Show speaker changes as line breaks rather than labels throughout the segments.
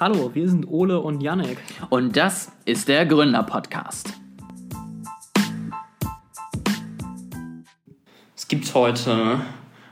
Hallo, wir sind Ole und Yannick.
Und das ist der Gründer-Podcast.
Es gibt heute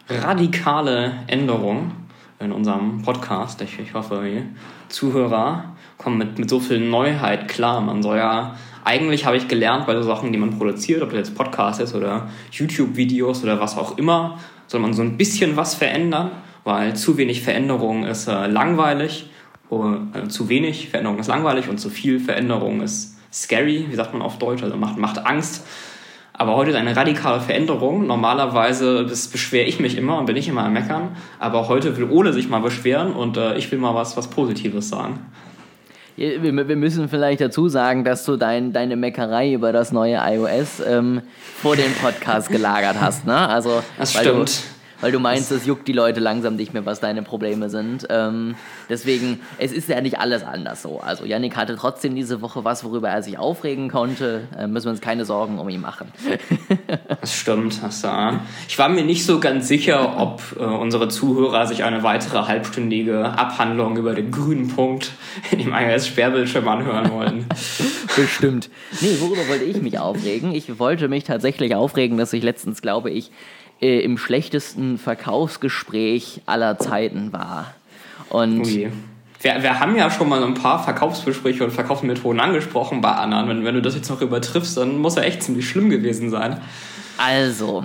radikale Änderungen in unserem Podcast. Ich, ich hoffe, die Zuhörer kommen mit, mit so viel Neuheit klar. Man soll ja, eigentlich habe ich gelernt bei so Sachen, die man produziert, ob das jetzt Podcast ist oder YouTube-Videos oder was auch immer, soll man so ein bisschen was verändern, weil zu wenig Veränderung ist äh, langweilig äh, zu wenig Veränderung ist langweilig und zu viel Veränderung ist scary, wie sagt man auf Deutsch, also macht, macht Angst. Aber heute ist eine radikale Veränderung. Normalerweise beschwere ich mich immer und bin ich immer am Meckern. Aber heute will Ole sich mal beschweren und äh, ich will mal was, was Positives sagen.
Wir, wir müssen vielleicht dazu sagen, dass du dein, deine Meckerei über das neue iOS ähm, vor dem Podcast gelagert hast. Ne? Also,
das stimmt. Du,
weil du meinst, es juckt die Leute langsam nicht mehr, was deine Probleme sind. Ähm, deswegen, es ist ja nicht alles anders so. Also Yannick hatte trotzdem diese Woche was, worüber er sich aufregen konnte. Äh, müssen wir uns keine Sorgen um ihn machen.
das stimmt, hast du. Ich war mir nicht so ganz sicher, ob äh, unsere Zuhörer sich eine weitere halbstündige Abhandlung über den grünen Punkt in dem iOS-Sperrbildschirm anhören wollen.
Bestimmt. Nee, worüber wollte ich mich aufregen? Ich wollte mich tatsächlich aufregen, dass ich letztens, glaube ich, äh, im schlechtesten Verkaufsgespräch aller Zeiten war. Und
Ui. Wir, wir haben ja schon mal ein paar Verkaufsgespräche und Verkaufsmethoden angesprochen bei anderen. Wenn, wenn du das jetzt noch übertriffst, dann muss er echt ziemlich schlimm gewesen sein.
Also,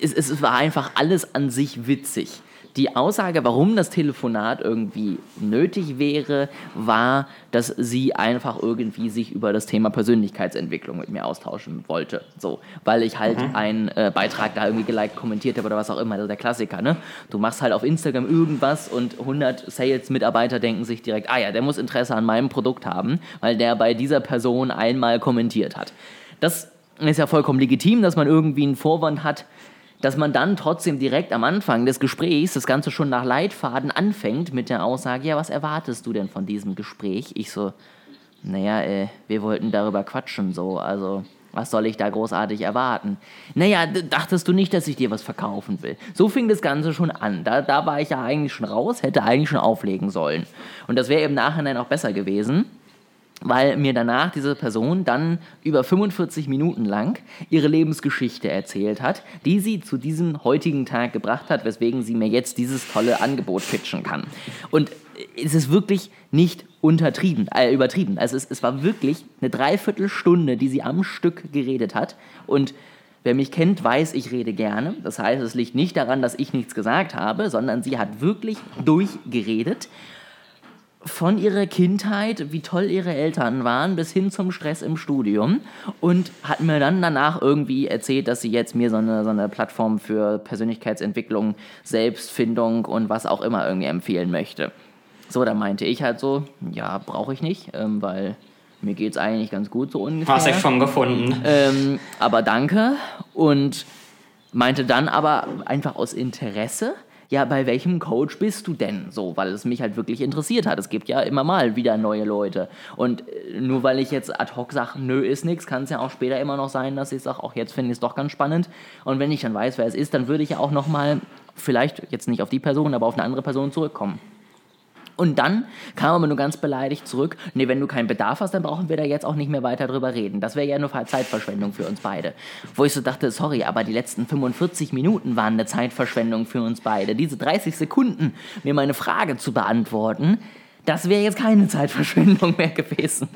es, es war einfach alles an sich witzig die Aussage, warum das Telefonat irgendwie nötig wäre, war, dass sie einfach irgendwie sich über das Thema Persönlichkeitsentwicklung mit mir austauschen wollte. So, weil ich halt mhm. einen äh, Beitrag da irgendwie geliked, kommentiert habe oder was auch immer, also der Klassiker, ne? Du machst halt auf Instagram irgendwas und 100 Sales-Mitarbeiter denken sich direkt, ah ja, der muss Interesse an meinem Produkt haben, weil der bei dieser Person einmal kommentiert hat. Das ist ja vollkommen legitim, dass man irgendwie einen Vorwand hat, dass man dann trotzdem direkt am Anfang des Gesprächs das Ganze schon nach Leitfaden anfängt mit der Aussage, ja, was erwartest du denn von diesem Gespräch? Ich so, naja, äh, wir wollten darüber quatschen, so, also was soll ich da großartig erwarten? Naja, dachtest du nicht, dass ich dir was verkaufen will? So fing das Ganze schon an. Da, da war ich ja eigentlich schon raus, hätte eigentlich schon auflegen sollen. Und das wäre im Nachhinein auch besser gewesen weil mir danach diese Person dann über 45 Minuten lang ihre Lebensgeschichte erzählt hat, die sie zu diesem heutigen Tag gebracht hat, weswegen sie mir jetzt dieses tolle Angebot pitchen kann. Und es ist wirklich nicht untertrieben, äh, übertrieben. Also es, es war wirklich eine Dreiviertelstunde, die sie am Stück geredet hat. Und wer mich kennt, weiß, ich rede gerne. Das heißt, es liegt nicht daran, dass ich nichts gesagt habe, sondern sie hat wirklich durchgeredet von ihrer Kindheit, wie toll ihre Eltern waren, bis hin zum Stress im Studium und hat mir dann danach irgendwie erzählt, dass sie jetzt mir so eine, so eine Plattform für Persönlichkeitsentwicklung, Selbstfindung und was auch immer irgendwie empfehlen möchte. So, da meinte ich halt so, ja, brauche ich nicht, ähm, weil mir geht es eigentlich ganz gut so ungefähr.
Hast du schon gefunden.
Ähm, aber danke und meinte dann aber einfach aus Interesse, ja, bei welchem Coach bist du denn? So, weil es mich halt wirklich interessiert hat. Es gibt ja immer mal wieder neue Leute. Und äh, nur weil ich jetzt ad hoc sage, nö, ist nichts, kann es ja auch später immer noch sein, dass ich sage, auch jetzt finde ich es doch ganz spannend. Und wenn ich dann weiß, wer es ist, dann würde ich ja auch nochmal, vielleicht jetzt nicht auf die Person, aber auf eine andere Person zurückkommen. Und dann kam aber nur ganz beleidigt zurück, nee, wenn du keinen Bedarf hast, dann brauchen wir da jetzt auch nicht mehr weiter drüber reden. Das wäre ja nur Zeitverschwendung für uns beide. Wo ich so dachte, sorry, aber die letzten 45 Minuten waren eine Zeitverschwendung für uns beide. Diese 30 Sekunden, mir meine Frage zu beantworten, das wäre jetzt keine Zeitverschwendung mehr gewesen.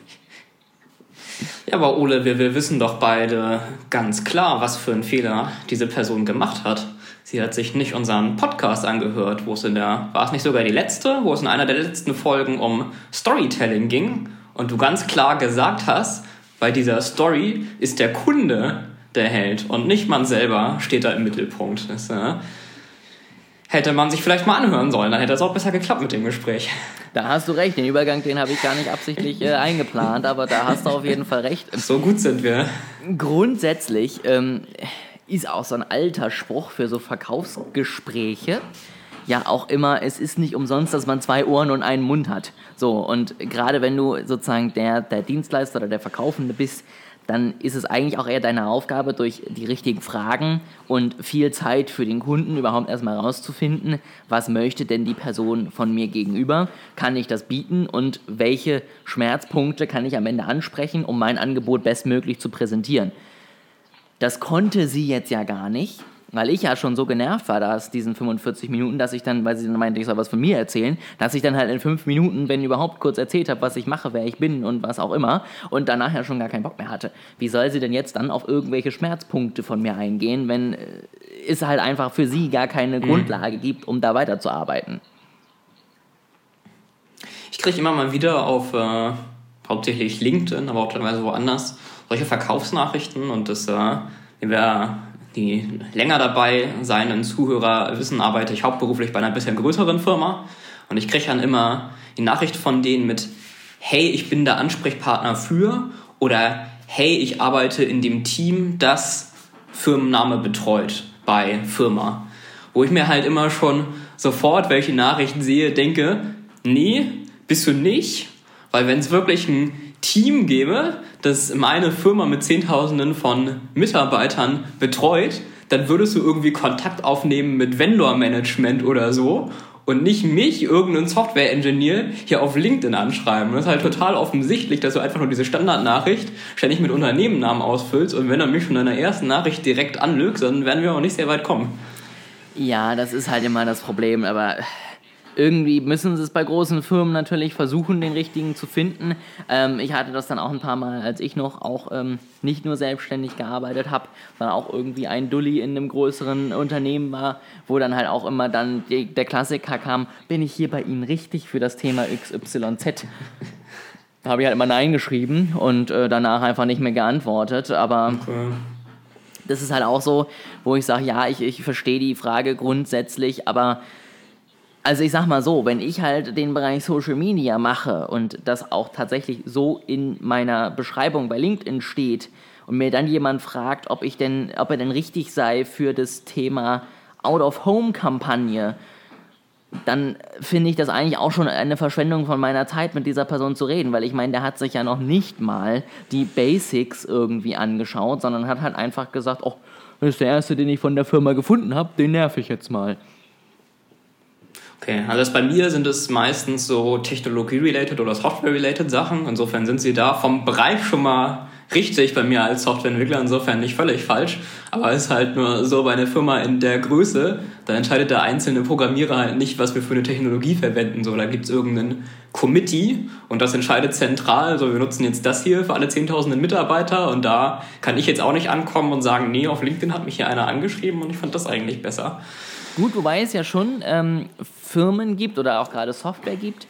Ja, aber Ole, wir, wir wissen doch beide ganz klar, was für einen Fehler diese Person gemacht hat. Sie hat sich nicht unseren Podcast angehört, wo es in der, war es nicht sogar die letzte, wo es in einer der letzten Folgen um Storytelling ging und du ganz klar gesagt hast, bei dieser Story ist der Kunde der Held und nicht man selber steht da im Mittelpunkt. Das, äh, hätte man sich vielleicht mal anhören sollen, dann hätte es auch besser geklappt mit dem Gespräch.
Da hast du recht, den Übergang, den habe ich gar nicht absichtlich äh, eingeplant, aber da hast du auf jeden Fall recht.
So gut sind wir.
Grundsätzlich ähm, ist auch so ein alter Spruch für so Verkaufsgespräche. Ja, auch immer, es ist nicht umsonst, dass man zwei Ohren und einen Mund hat. So, und gerade wenn du sozusagen der, der Dienstleister oder der Verkaufende bist, dann ist es eigentlich auch eher deine Aufgabe, durch die richtigen Fragen und viel Zeit für den Kunden überhaupt erstmal rauszufinden, was möchte denn die Person von mir gegenüber, kann ich das bieten und welche Schmerzpunkte kann ich am Ende ansprechen, um mein Angebot bestmöglich zu präsentieren. Das konnte sie jetzt ja gar nicht, weil ich ja schon so genervt war, dass diesen 45 Minuten, dass ich dann, weil sie dann meinte, ich soll was von mir erzählen, dass ich dann halt in fünf Minuten, wenn überhaupt, kurz erzählt habe, was ich mache, wer ich bin und was auch immer und danach ja schon gar keinen Bock mehr hatte. Wie soll sie denn jetzt dann auf irgendwelche Schmerzpunkte von mir eingehen, wenn äh, es halt einfach für sie gar keine mhm. Grundlage gibt, um da weiterzuarbeiten?
Ich kriege immer mal wieder auf äh, hauptsächlich LinkedIn, aber auch teilweise woanders solche Verkaufsnachrichten und das, äh, wer die länger dabei seinen Zuhörer wissen, arbeite ich hauptberuflich bei einer bisschen größeren Firma und ich kriege dann immer die Nachricht von denen mit, hey, ich bin der Ansprechpartner für oder hey, ich arbeite in dem Team, das Firmenname betreut bei Firma. Wo ich mir halt immer schon sofort, welche Nachrichten sehe, denke, nee, bist du nicht, weil wenn es wirklich ein Team gäbe, das meine Firma mit Zehntausenden von Mitarbeitern betreut, dann würdest du irgendwie Kontakt aufnehmen mit Vendor-Management oder so und nicht mich, irgendeinen Software-Engineer, hier auf LinkedIn anschreiben. Das ist halt total offensichtlich, dass du einfach nur diese Standardnachricht ständig mit Unternehmennamen ausfüllst und wenn er mich von deiner ersten Nachricht direkt anlügst, dann werden wir auch nicht sehr weit kommen.
Ja, das ist halt immer das Problem, aber irgendwie müssen sie es bei großen Firmen natürlich versuchen, den richtigen zu finden. Ähm, ich hatte das dann auch ein paar Mal, als ich noch auch ähm, nicht nur selbstständig gearbeitet habe, sondern auch irgendwie ein Dulli in einem größeren Unternehmen war, wo dann halt auch immer dann die, der Klassiker kam, bin ich hier bei Ihnen richtig für das Thema XYZ? Da habe ich halt immer Nein geschrieben und äh, danach einfach nicht mehr geantwortet, aber... Okay das ist halt auch so, wo ich sage, ja, ich, ich verstehe die Frage grundsätzlich, aber also ich sag mal so, wenn ich halt den Bereich Social Media mache und das auch tatsächlich so in meiner Beschreibung bei LinkedIn steht und mir dann jemand fragt, ob ich denn, ob er denn richtig sei für das Thema Out-of-Home-Kampagne, dann finde ich das eigentlich auch schon eine Verschwendung von meiner Zeit, mit dieser Person zu reden, weil ich meine, der hat sich ja noch nicht mal die Basics irgendwie angeschaut, sondern hat halt einfach gesagt, oh, das ist der erste, den ich von der Firma gefunden habe, den nerv ich jetzt mal.
Okay, also bei mir sind es meistens so Technologie-related oder Software-related Sachen. Insofern sind sie da vom Bereich schon mal richtig bei mir als Softwareentwickler, insofern nicht völlig falsch. Aber es ist halt nur so bei einer Firma in der Größe, da entscheidet der einzelne Programmierer halt nicht, was wir für eine Technologie verwenden. So, da gibt es irgendeinen Committee und das entscheidet zentral. So, wir nutzen jetzt das hier für alle 10.000 Mitarbeiter und da kann ich jetzt auch nicht ankommen und sagen, nee, auf LinkedIn hat mich hier einer angeschrieben und ich fand das eigentlich besser.
Gut, wobei es ja schon ähm, Firmen gibt oder auch gerade Software gibt.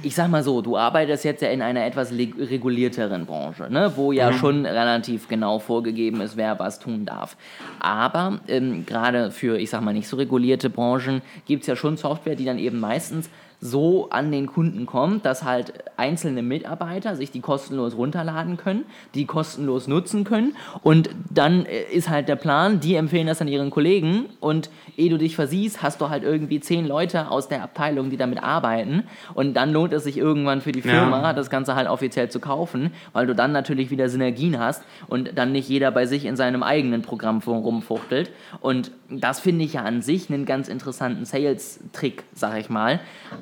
Ich sag mal so, du arbeitest jetzt ja in einer etwas regulierteren Branche, ne? wo ja mhm. schon relativ genau vorgegeben ist, wer was tun darf. Aber ähm, gerade für, ich sag mal, nicht so regulierte Branchen gibt es ja schon Software, die dann eben meistens so an den Kunden kommt, dass halt einzelne Mitarbeiter sich die kostenlos runterladen können, die kostenlos nutzen können. Und dann äh, ist halt der Plan, die empfehlen das an ihren Kollegen. Und ehe du dich versiehst, hast du halt irgendwie zehn Leute aus der Abteilung, die damit arbeiten. Und dann lohnt es sich irgendwann für die Firma, ja. das Ganze halt offiziell zu kaufen, weil du dann natürlich wieder Synergien hast und dann nicht jeder bei sich in seinem eigenen Programm rumfuchtelt. Und das finde ich ja an sich einen ganz interessanten Sales-Trick, sag ich mal,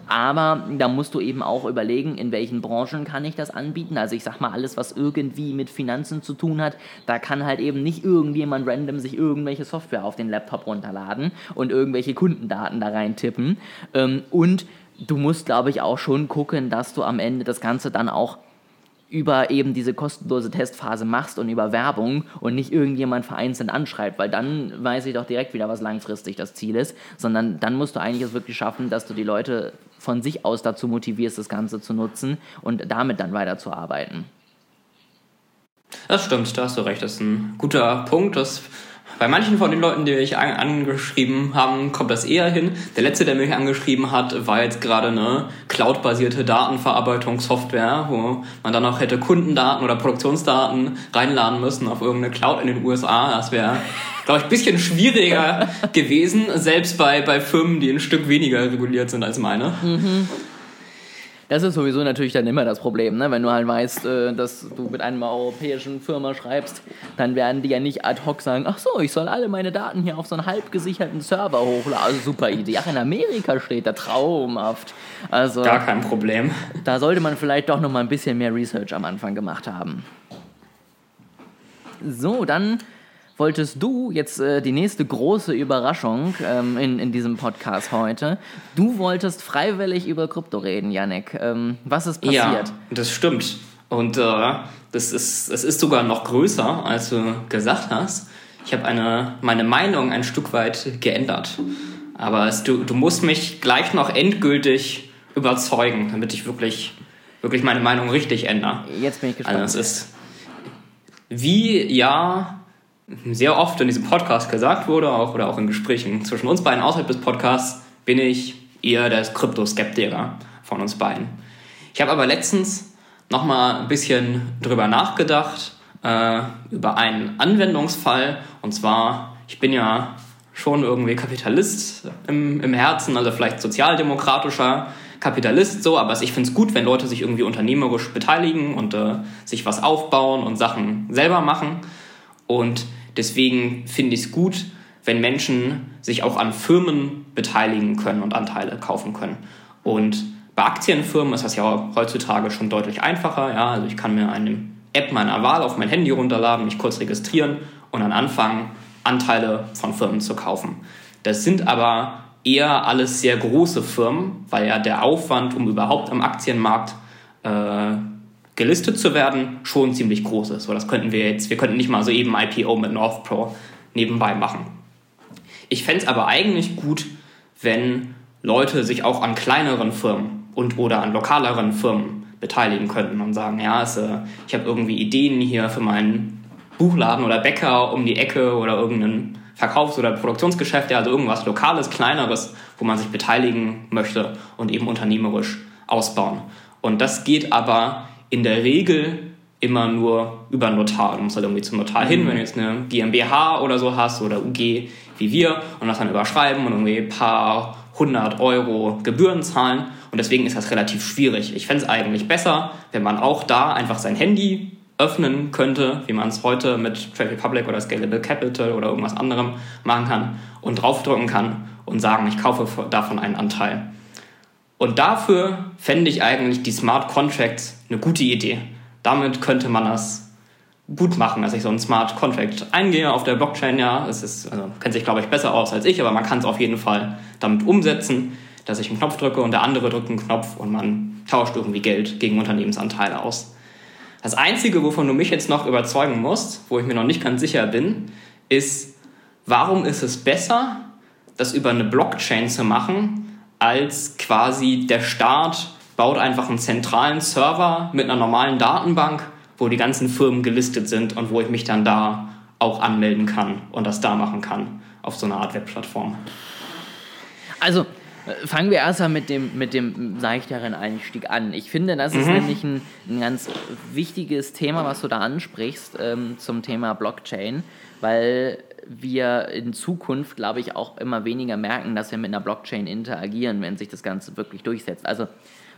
aber da musst du eben auch überlegen, in welchen Branchen kann ich das anbieten. Also ich sag mal, alles, was irgendwie mit Finanzen zu tun hat, da kann halt eben nicht irgendjemand random sich irgendwelche Software auf den Laptop runterladen und irgendwelche Kundendaten da rein tippen. Ähm, und du musst, glaube ich, auch schon gucken, dass du am Ende das Ganze dann auch über eben diese kostenlose Testphase machst und über Werbung und nicht irgendjemand vereinzelt anschreibt, weil dann weiß ich doch direkt wieder, was langfristig das Ziel ist, sondern dann musst du eigentlich es wirklich schaffen, dass du die Leute von sich aus dazu motivierst, das Ganze zu nutzen und damit dann weiterzuarbeiten.
Das stimmt, da hast du recht. Das ist ein guter Punkt. Das bei manchen von den Leuten, die mich angeschrieben haben, kommt das eher hin. Der letzte, der mich angeschrieben hat, war jetzt gerade eine cloud-basierte Datenverarbeitungssoftware, wo man dann auch hätte Kundendaten oder Produktionsdaten reinladen müssen auf irgendeine Cloud in den USA. Das wäre, glaube ich, ein bisschen schwieriger gewesen, selbst bei, bei Firmen, die ein Stück weniger reguliert sind als meine. Mhm.
Das ist sowieso natürlich dann immer das Problem, ne? wenn du halt weißt, äh, dass du mit einer europäischen Firma schreibst, dann werden die ja nicht ad hoc sagen, ach so, ich soll alle meine Daten hier auf so einen halb gesicherten Server hochladen. Also super Idee. Ach, in Amerika steht da traumhaft. Also,
Gar kein Problem.
Da sollte man vielleicht doch noch mal ein bisschen mehr Research am Anfang gemacht haben. So, dann wolltest du jetzt äh, die nächste große Überraschung ähm, in, in diesem Podcast heute. Du wolltest freiwillig über Krypto reden, Yannick. Ähm, was ist passiert?
Ja, das stimmt. Und äh, das, ist, das ist sogar noch größer, als du gesagt hast. Ich habe eine, meine Meinung ein Stück weit geändert. Aber es, du, du musst mich gleich noch endgültig überzeugen, damit ich wirklich, wirklich meine Meinung richtig ändere.
Jetzt bin ich gespannt.
Also es ist, wie ja sehr oft in diesem Podcast gesagt wurde, auch oder auch in Gesprächen zwischen uns beiden außerhalb des Podcasts, bin ich eher der Kryptoskeptiker von uns beiden. Ich habe aber letztens nochmal ein bisschen drüber nachgedacht, äh, über einen Anwendungsfall. Und zwar, ich bin ja schon irgendwie Kapitalist im, im Herzen, also vielleicht sozialdemokratischer Kapitalist so, aber ich finde es gut, wenn Leute sich irgendwie unternehmerisch beteiligen und äh, sich was aufbauen und Sachen selber machen. Und deswegen finde ich es gut, wenn Menschen sich auch an Firmen beteiligen können und Anteile kaufen können. Und bei Aktienfirmen ist das ja heutzutage schon deutlich einfacher. Ja? Also ich kann mir eine App meiner Wahl auf mein Handy runterladen, mich kurz registrieren und dann anfangen, Anteile von Firmen zu kaufen. Das sind aber eher alles sehr große Firmen, weil ja der Aufwand, um überhaupt am Aktienmarkt äh, gelistet zu werden, schon ziemlich groß ist. So, das könnten wir jetzt, wir könnten nicht mal so eben IPO mit Northpro nebenbei machen. Ich fände es aber eigentlich gut, wenn Leute sich auch an kleineren Firmen und oder an lokaleren Firmen beteiligen könnten und sagen, ja, es, äh, ich habe irgendwie Ideen hier für meinen Buchladen oder Bäcker um die Ecke oder irgendeinen Verkaufs- oder Produktionsgeschäft, ja, also irgendwas Lokales, Kleineres, wo man sich beteiligen möchte und eben unternehmerisch ausbauen. Und das geht aber in der Regel immer nur über Notar. Du musst halt irgendwie zum Notar hin, mhm. wenn du jetzt eine GmbH oder so hast oder UG wie wir und das dann überschreiben und irgendwie ein paar hundert Euro Gebühren zahlen. Und deswegen ist das relativ schwierig. Ich fände es eigentlich besser, wenn man auch da einfach sein Handy öffnen könnte, wie man es heute mit Trade Republic oder Scalable Capital oder irgendwas anderem machen kann und draufdrücken kann und sagen, ich kaufe davon einen Anteil. Und dafür fände ich eigentlich die Smart Contracts eine gute Idee. Damit könnte man das gut machen, dass ich so einen Smart Contract eingehe auf der Blockchain. Ja, es ist, also, kennt sich, glaube ich, besser aus als ich, aber man kann es auf jeden Fall damit umsetzen, dass ich einen Knopf drücke und der andere drückt einen Knopf und man tauscht irgendwie Geld gegen Unternehmensanteile aus. Das Einzige, wovon du mich jetzt noch überzeugen musst, wo ich mir noch nicht ganz sicher bin, ist, warum ist es besser, das über eine Blockchain zu machen, als quasi der Staat baut einfach einen zentralen Server mit einer normalen Datenbank, wo die ganzen Firmen gelistet sind und wo ich mich dann da auch anmelden kann und das da machen kann auf so einer Art Webplattform.
Also äh, fangen wir erstmal mit dem, mit dem leichteren Einstieg an. Ich finde, das ist mhm. nämlich ein, ein, ganz wichtiges Thema, was du da ansprichst ähm, zum Thema Blockchain, weil wir in Zukunft, glaube ich, auch immer weniger merken, dass wir mit einer Blockchain interagieren, wenn sich das Ganze wirklich durchsetzt. Also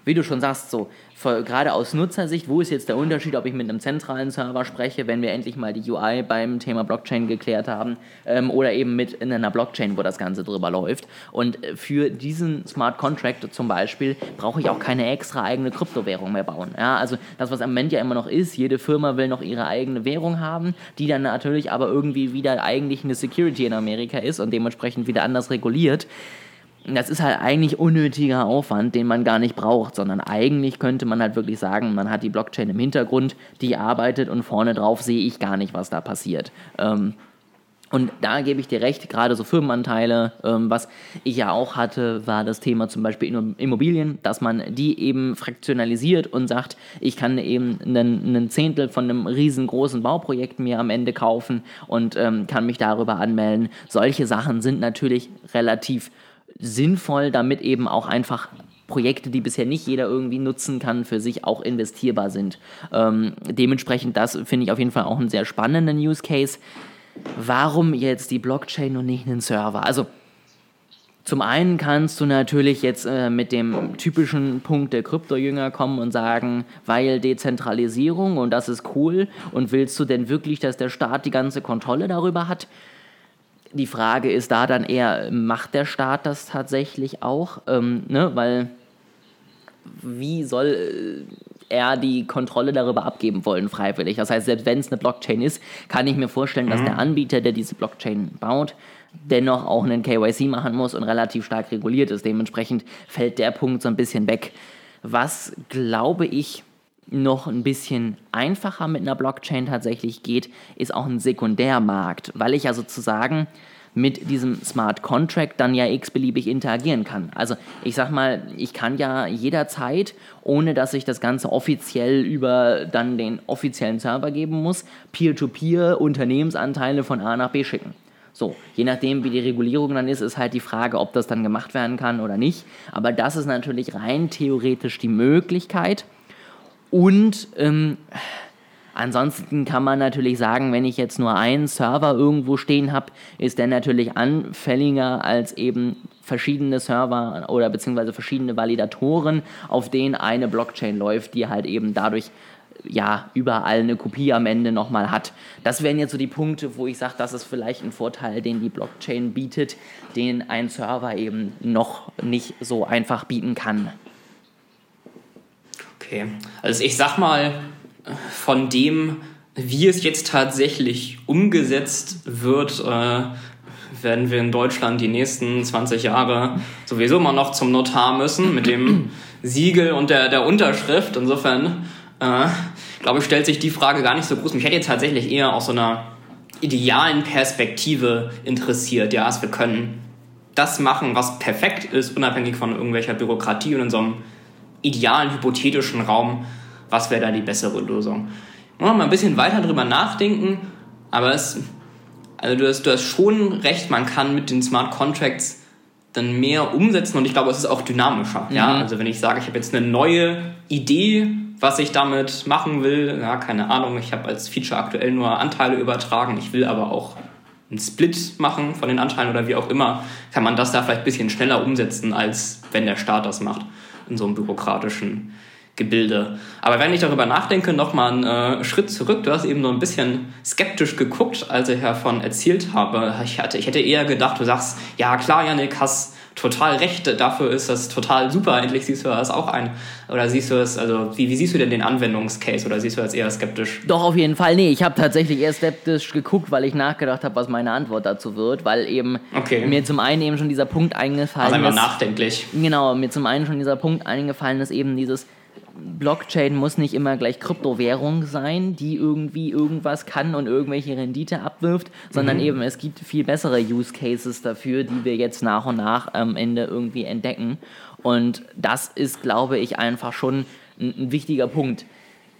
wie du schon sagst, so gerade aus Nutzersicht, wo ist jetzt der Unterschied, ob ich mit einem zentralen Server spreche, wenn wir endlich mal die UI beim Thema Blockchain geklärt haben, ähm, oder eben mit in einer Blockchain, wo das Ganze drüber läuft. Und äh, für diesen Smart Contract zum Beispiel brauche ich auch keine extra eigene Kryptowährung mehr bauen. Ja, also das, was am Moment ja immer noch ist, jede Firma will noch ihre eigene Währung haben, die dann natürlich aber irgendwie wieder eigentlich eine Security in Amerika ist und dementsprechend wieder anders reguliert das ist halt eigentlich unnötiger Aufwand, den man gar nicht braucht, sondern eigentlich könnte man halt wirklich sagen, man hat die Blockchain im Hintergrund, die arbeitet und vorne drauf sehe ich gar nicht, was da passiert. Ähm, und da gebe ich dir recht, gerade so Firmenanteile, ähm, was ich ja auch hatte, war das Thema zum Beispiel Immobilien, dass man die eben fraktionalisiert und sagt, ich kann eben einen, einen Zehntel von einem riesengroßen Bauprojekt mir am Ende kaufen und ähm, kann mich darüber anmelden. Solche Sachen sind natürlich relativ sinnvoll, damit eben auch einfach Projekte, die bisher nicht jeder irgendwie nutzen kann, für sich auch investierbar sind. Ähm, dementsprechend, das finde ich auf jeden Fall auch einen sehr spannenden Use Case. Warum jetzt die Blockchain und nicht einen Server? Also, Zum einen kannst du natürlich jetzt äh, mit dem typischen Punkt der Kryptojünger kommen und sagen, weil Dezentralisierung und das ist cool und willst du denn wirklich, dass der Staat die ganze Kontrolle darüber hat? Die Frage ist da dann eher, macht der Staat das tatsächlich auch? Ähm, ne? Weil wie soll äh, er die Kontrolle darüber abgeben wollen, freiwillig? Das heißt, selbst wenn es eine Blockchain ist, kann ich mir vorstellen, dass der Anbieter, der diese Blockchain baut, dennoch auch einen KYC machen muss und relativ stark reguliert ist. Dementsprechend fällt der Punkt so ein bisschen weg. Was, glaube ich, noch ein bisschen einfacher mit einer Blockchain tatsächlich geht, ist auch ein Sekundärmarkt, weil ich ja sozusagen mit diesem Smart Contract dann ja x-beliebig interagieren kann. Also ich sag mal, ich kann ja jederzeit, ohne dass ich das Ganze offiziell über dann den offiziellen Server geben muss, Peer-to-Peer Unternehmensanteile von A nach B schicken. So, je nachdem, wie die Regulierung dann ist, ist halt die Frage, ob das dann gemacht werden kann oder nicht. Aber das ist natürlich rein theoretisch die Möglichkeit. Und ähm, ansonsten kann man natürlich sagen, wenn ich jetzt nur einen Server irgendwo stehen habe, ist der natürlich anfälliger als eben verschiedene Server oder beziehungsweise verschiedene Validatoren, auf denen eine Blockchain läuft, die halt eben dadurch ja, überall eine Kopie am Ende nochmal hat. Das wären jetzt so die Punkte, wo ich sage, das ist vielleicht ein Vorteil, den die Blockchain bietet, den ein Server eben noch nicht so einfach bieten kann.
Okay, also ich sag mal, von dem, wie es jetzt tatsächlich umgesetzt wird, äh, werden wir in Deutschland die nächsten 20 Jahre sowieso immer noch zum Notar müssen mit dem Siegel und der, der Unterschrift. Insofern äh, glaube ich, stellt sich die Frage gar nicht so groß. Mich hätte jetzt tatsächlich eher aus so einer idealen Perspektive interessiert. Ja, also wir können das machen, was perfekt ist, unabhängig von irgendwelcher Bürokratie und in so einem idealen, hypothetischen Raum, was wäre da die bessere Lösung? Mal ein bisschen weiter drüber nachdenken, aber es, also du hast, du hast schon recht, man kann mit den Smart Contracts dann mehr umsetzen und ich glaube, es ist auch dynamischer. Mhm. Ja? Also wenn ich sage, ich habe jetzt eine neue Idee, was ich damit machen will, ja, keine Ahnung, ich habe als Feature aktuell nur Anteile übertragen, ich will aber auch einen Split machen von den Anteilen oder wie auch immer, kann man das da vielleicht ein bisschen schneller umsetzen, als wenn der Staat das macht in so einem bürokratischen Gebilde. Aber wenn ich darüber nachdenke, nochmal einen äh, Schritt zurück. Du hast eben nur ein bisschen skeptisch geguckt, als ich davon erzählt habe. Ich, hatte, ich hätte eher gedacht, du sagst, ja klar, Janik, hast total recht. Dafür ist das total super. Endlich siehst du das auch ein. Oder siehst du es, also wie, wie siehst du denn den Anwendungscase? Oder siehst du das eher skeptisch?
Doch, auf jeden Fall. Nee, ich habe tatsächlich eher skeptisch geguckt, weil ich nachgedacht habe, was meine Antwort dazu wird. Weil eben okay. mir zum einen eben schon dieser Punkt eingefallen also
ist. Also nachdenklich.
Genau, mir zum einen schon dieser Punkt eingefallen ist, eben dieses Blockchain muss nicht immer gleich Kryptowährung sein, die irgendwie irgendwas kann und irgendwelche Rendite abwirft, sondern mhm. eben es gibt viel bessere Use Cases dafür, die wir jetzt nach und nach am Ende irgendwie entdecken. Und das ist, glaube ich, einfach schon ein, ein wichtiger Punkt.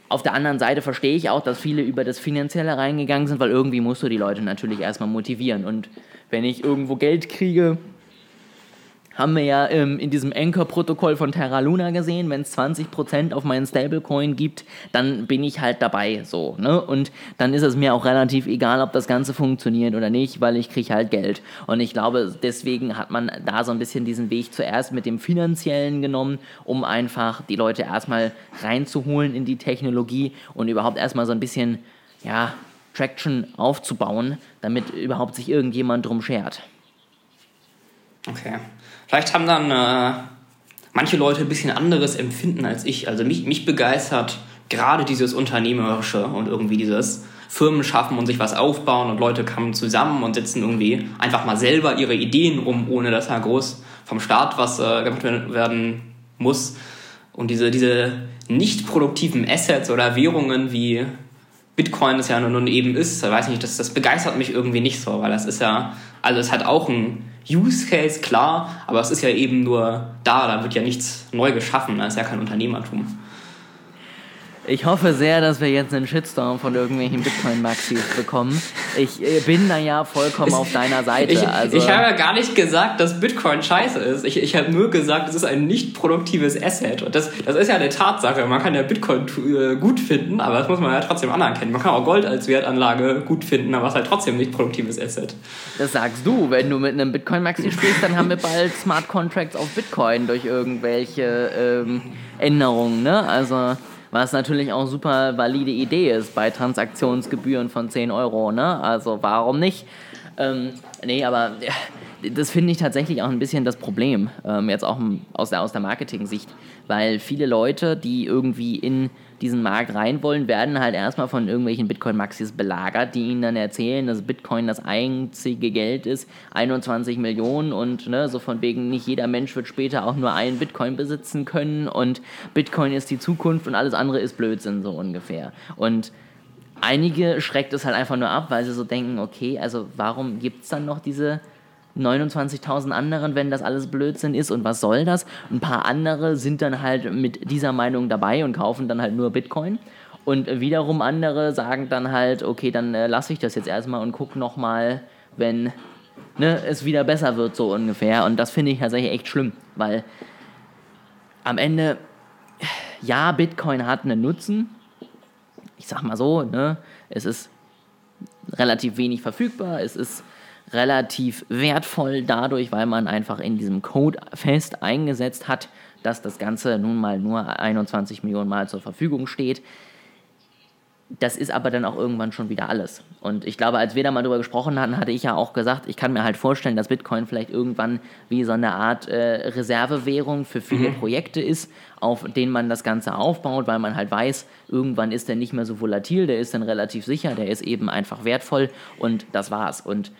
Auf der anderen Seite verstehe ich auch, dass viele über das Finanzielle reingegangen sind, weil irgendwie musst du die Leute natürlich erstmal motivieren. Und wenn ich irgendwo Geld kriege, haben wir ja ähm, in diesem Anchor-Protokoll von Terra Luna gesehen, wenn es 20% auf meinen Stablecoin gibt, dann bin ich halt dabei, so, ne? Und dann ist es mir auch relativ egal, ob das Ganze funktioniert oder nicht, weil ich kriege halt Geld. Und ich glaube, deswegen hat man da so ein bisschen diesen Weg zuerst mit dem Finanziellen genommen, um einfach die Leute erstmal reinzuholen in die Technologie und überhaupt erstmal so ein bisschen, ja, Traction aufzubauen, damit überhaupt sich irgendjemand drum schert.
Okay. Vielleicht haben dann äh, manche Leute ein bisschen anderes Empfinden als ich. Also mich, mich begeistert gerade dieses Unternehmerische und irgendwie dieses Firmen schaffen und sich was aufbauen und Leute kommen zusammen und setzen irgendwie einfach mal selber ihre Ideen um, ohne dass da groß vom Staat was äh, gemacht werden muss. Und diese, diese nicht produktiven Assets oder Währungen wie Bitcoin es ja nun eben ist, weiß ich nicht, das, das begeistert mich irgendwie nicht so, weil das ist ja, also es hat auch ein Use Case, klar, aber es ist ja eben nur da, da wird ja nichts neu geschaffen, das ist ja kein Unternehmertum.
Ich hoffe sehr, dass wir jetzt einen Shitstorm von irgendwelchen Bitcoin-Maxis bekommen. Ich äh, bin da ja vollkommen auf deiner Seite.
Ich,
also,
ich habe ja gar nicht gesagt, dass Bitcoin scheiße ist. Ich, ich habe nur gesagt, es ist ein nicht produktives Asset. Und das, das ist ja eine Tatsache. Man kann ja Bitcoin äh, gut finden, aber das muss man ja trotzdem anerkennen. Man kann auch Gold als Wertanlage gut finden, aber es ist halt trotzdem nicht produktives Asset.
Das sagst du. Wenn du mit einem Bitcoin-Maxi sprichst, dann haben wir bald Smart Contracts auf Bitcoin durch irgendwelche ähm, Änderungen. Ne? Also was natürlich auch super valide Idee ist bei Transaktionsgebühren von 10 Euro, ne? Also warum nicht? Ähm, nee, aber das finde ich tatsächlich auch ein bisschen das Problem, ähm, jetzt auch aus der, aus der Marketing-Sicht, weil viele Leute, die irgendwie in diesen Markt rein wollen, werden halt erstmal von irgendwelchen Bitcoin-Maxis belagert, die ihnen dann erzählen, dass Bitcoin das einzige Geld ist, 21 Millionen und ne, so von wegen, nicht jeder Mensch wird später auch nur einen Bitcoin besitzen können und Bitcoin ist die Zukunft und alles andere ist Blödsinn, so ungefähr. Und einige schreckt es halt einfach nur ab, weil sie so denken, okay, also warum gibt es dann noch diese 29.000 anderen, wenn das alles Blödsinn ist und was soll das? Ein paar andere sind dann halt mit dieser Meinung dabei und kaufen dann halt nur Bitcoin. Und wiederum andere sagen dann halt, okay, dann äh, lasse ich das jetzt erstmal und gucke nochmal, wenn ne, es wieder besser wird, so ungefähr. Und das finde ich tatsächlich echt schlimm, weil am Ende, ja, Bitcoin hat einen Nutzen. Ich sag mal so, ne, es ist relativ wenig verfügbar, es ist relativ wertvoll dadurch, weil man einfach in diesem Code fest eingesetzt hat, dass das Ganze nun mal nur 21 Millionen Mal zur Verfügung steht. Das ist aber dann auch irgendwann schon wieder alles. Und ich glaube, als wir da mal drüber gesprochen hatten, hatte ich ja auch gesagt, ich kann mir halt vorstellen, dass Bitcoin vielleicht irgendwann wie so eine Art äh, Reservewährung für viele mhm. Projekte ist, auf denen man das Ganze aufbaut, weil man halt weiß, irgendwann ist der nicht mehr so volatil, der ist dann relativ sicher, der ist eben einfach wertvoll und das war's. Und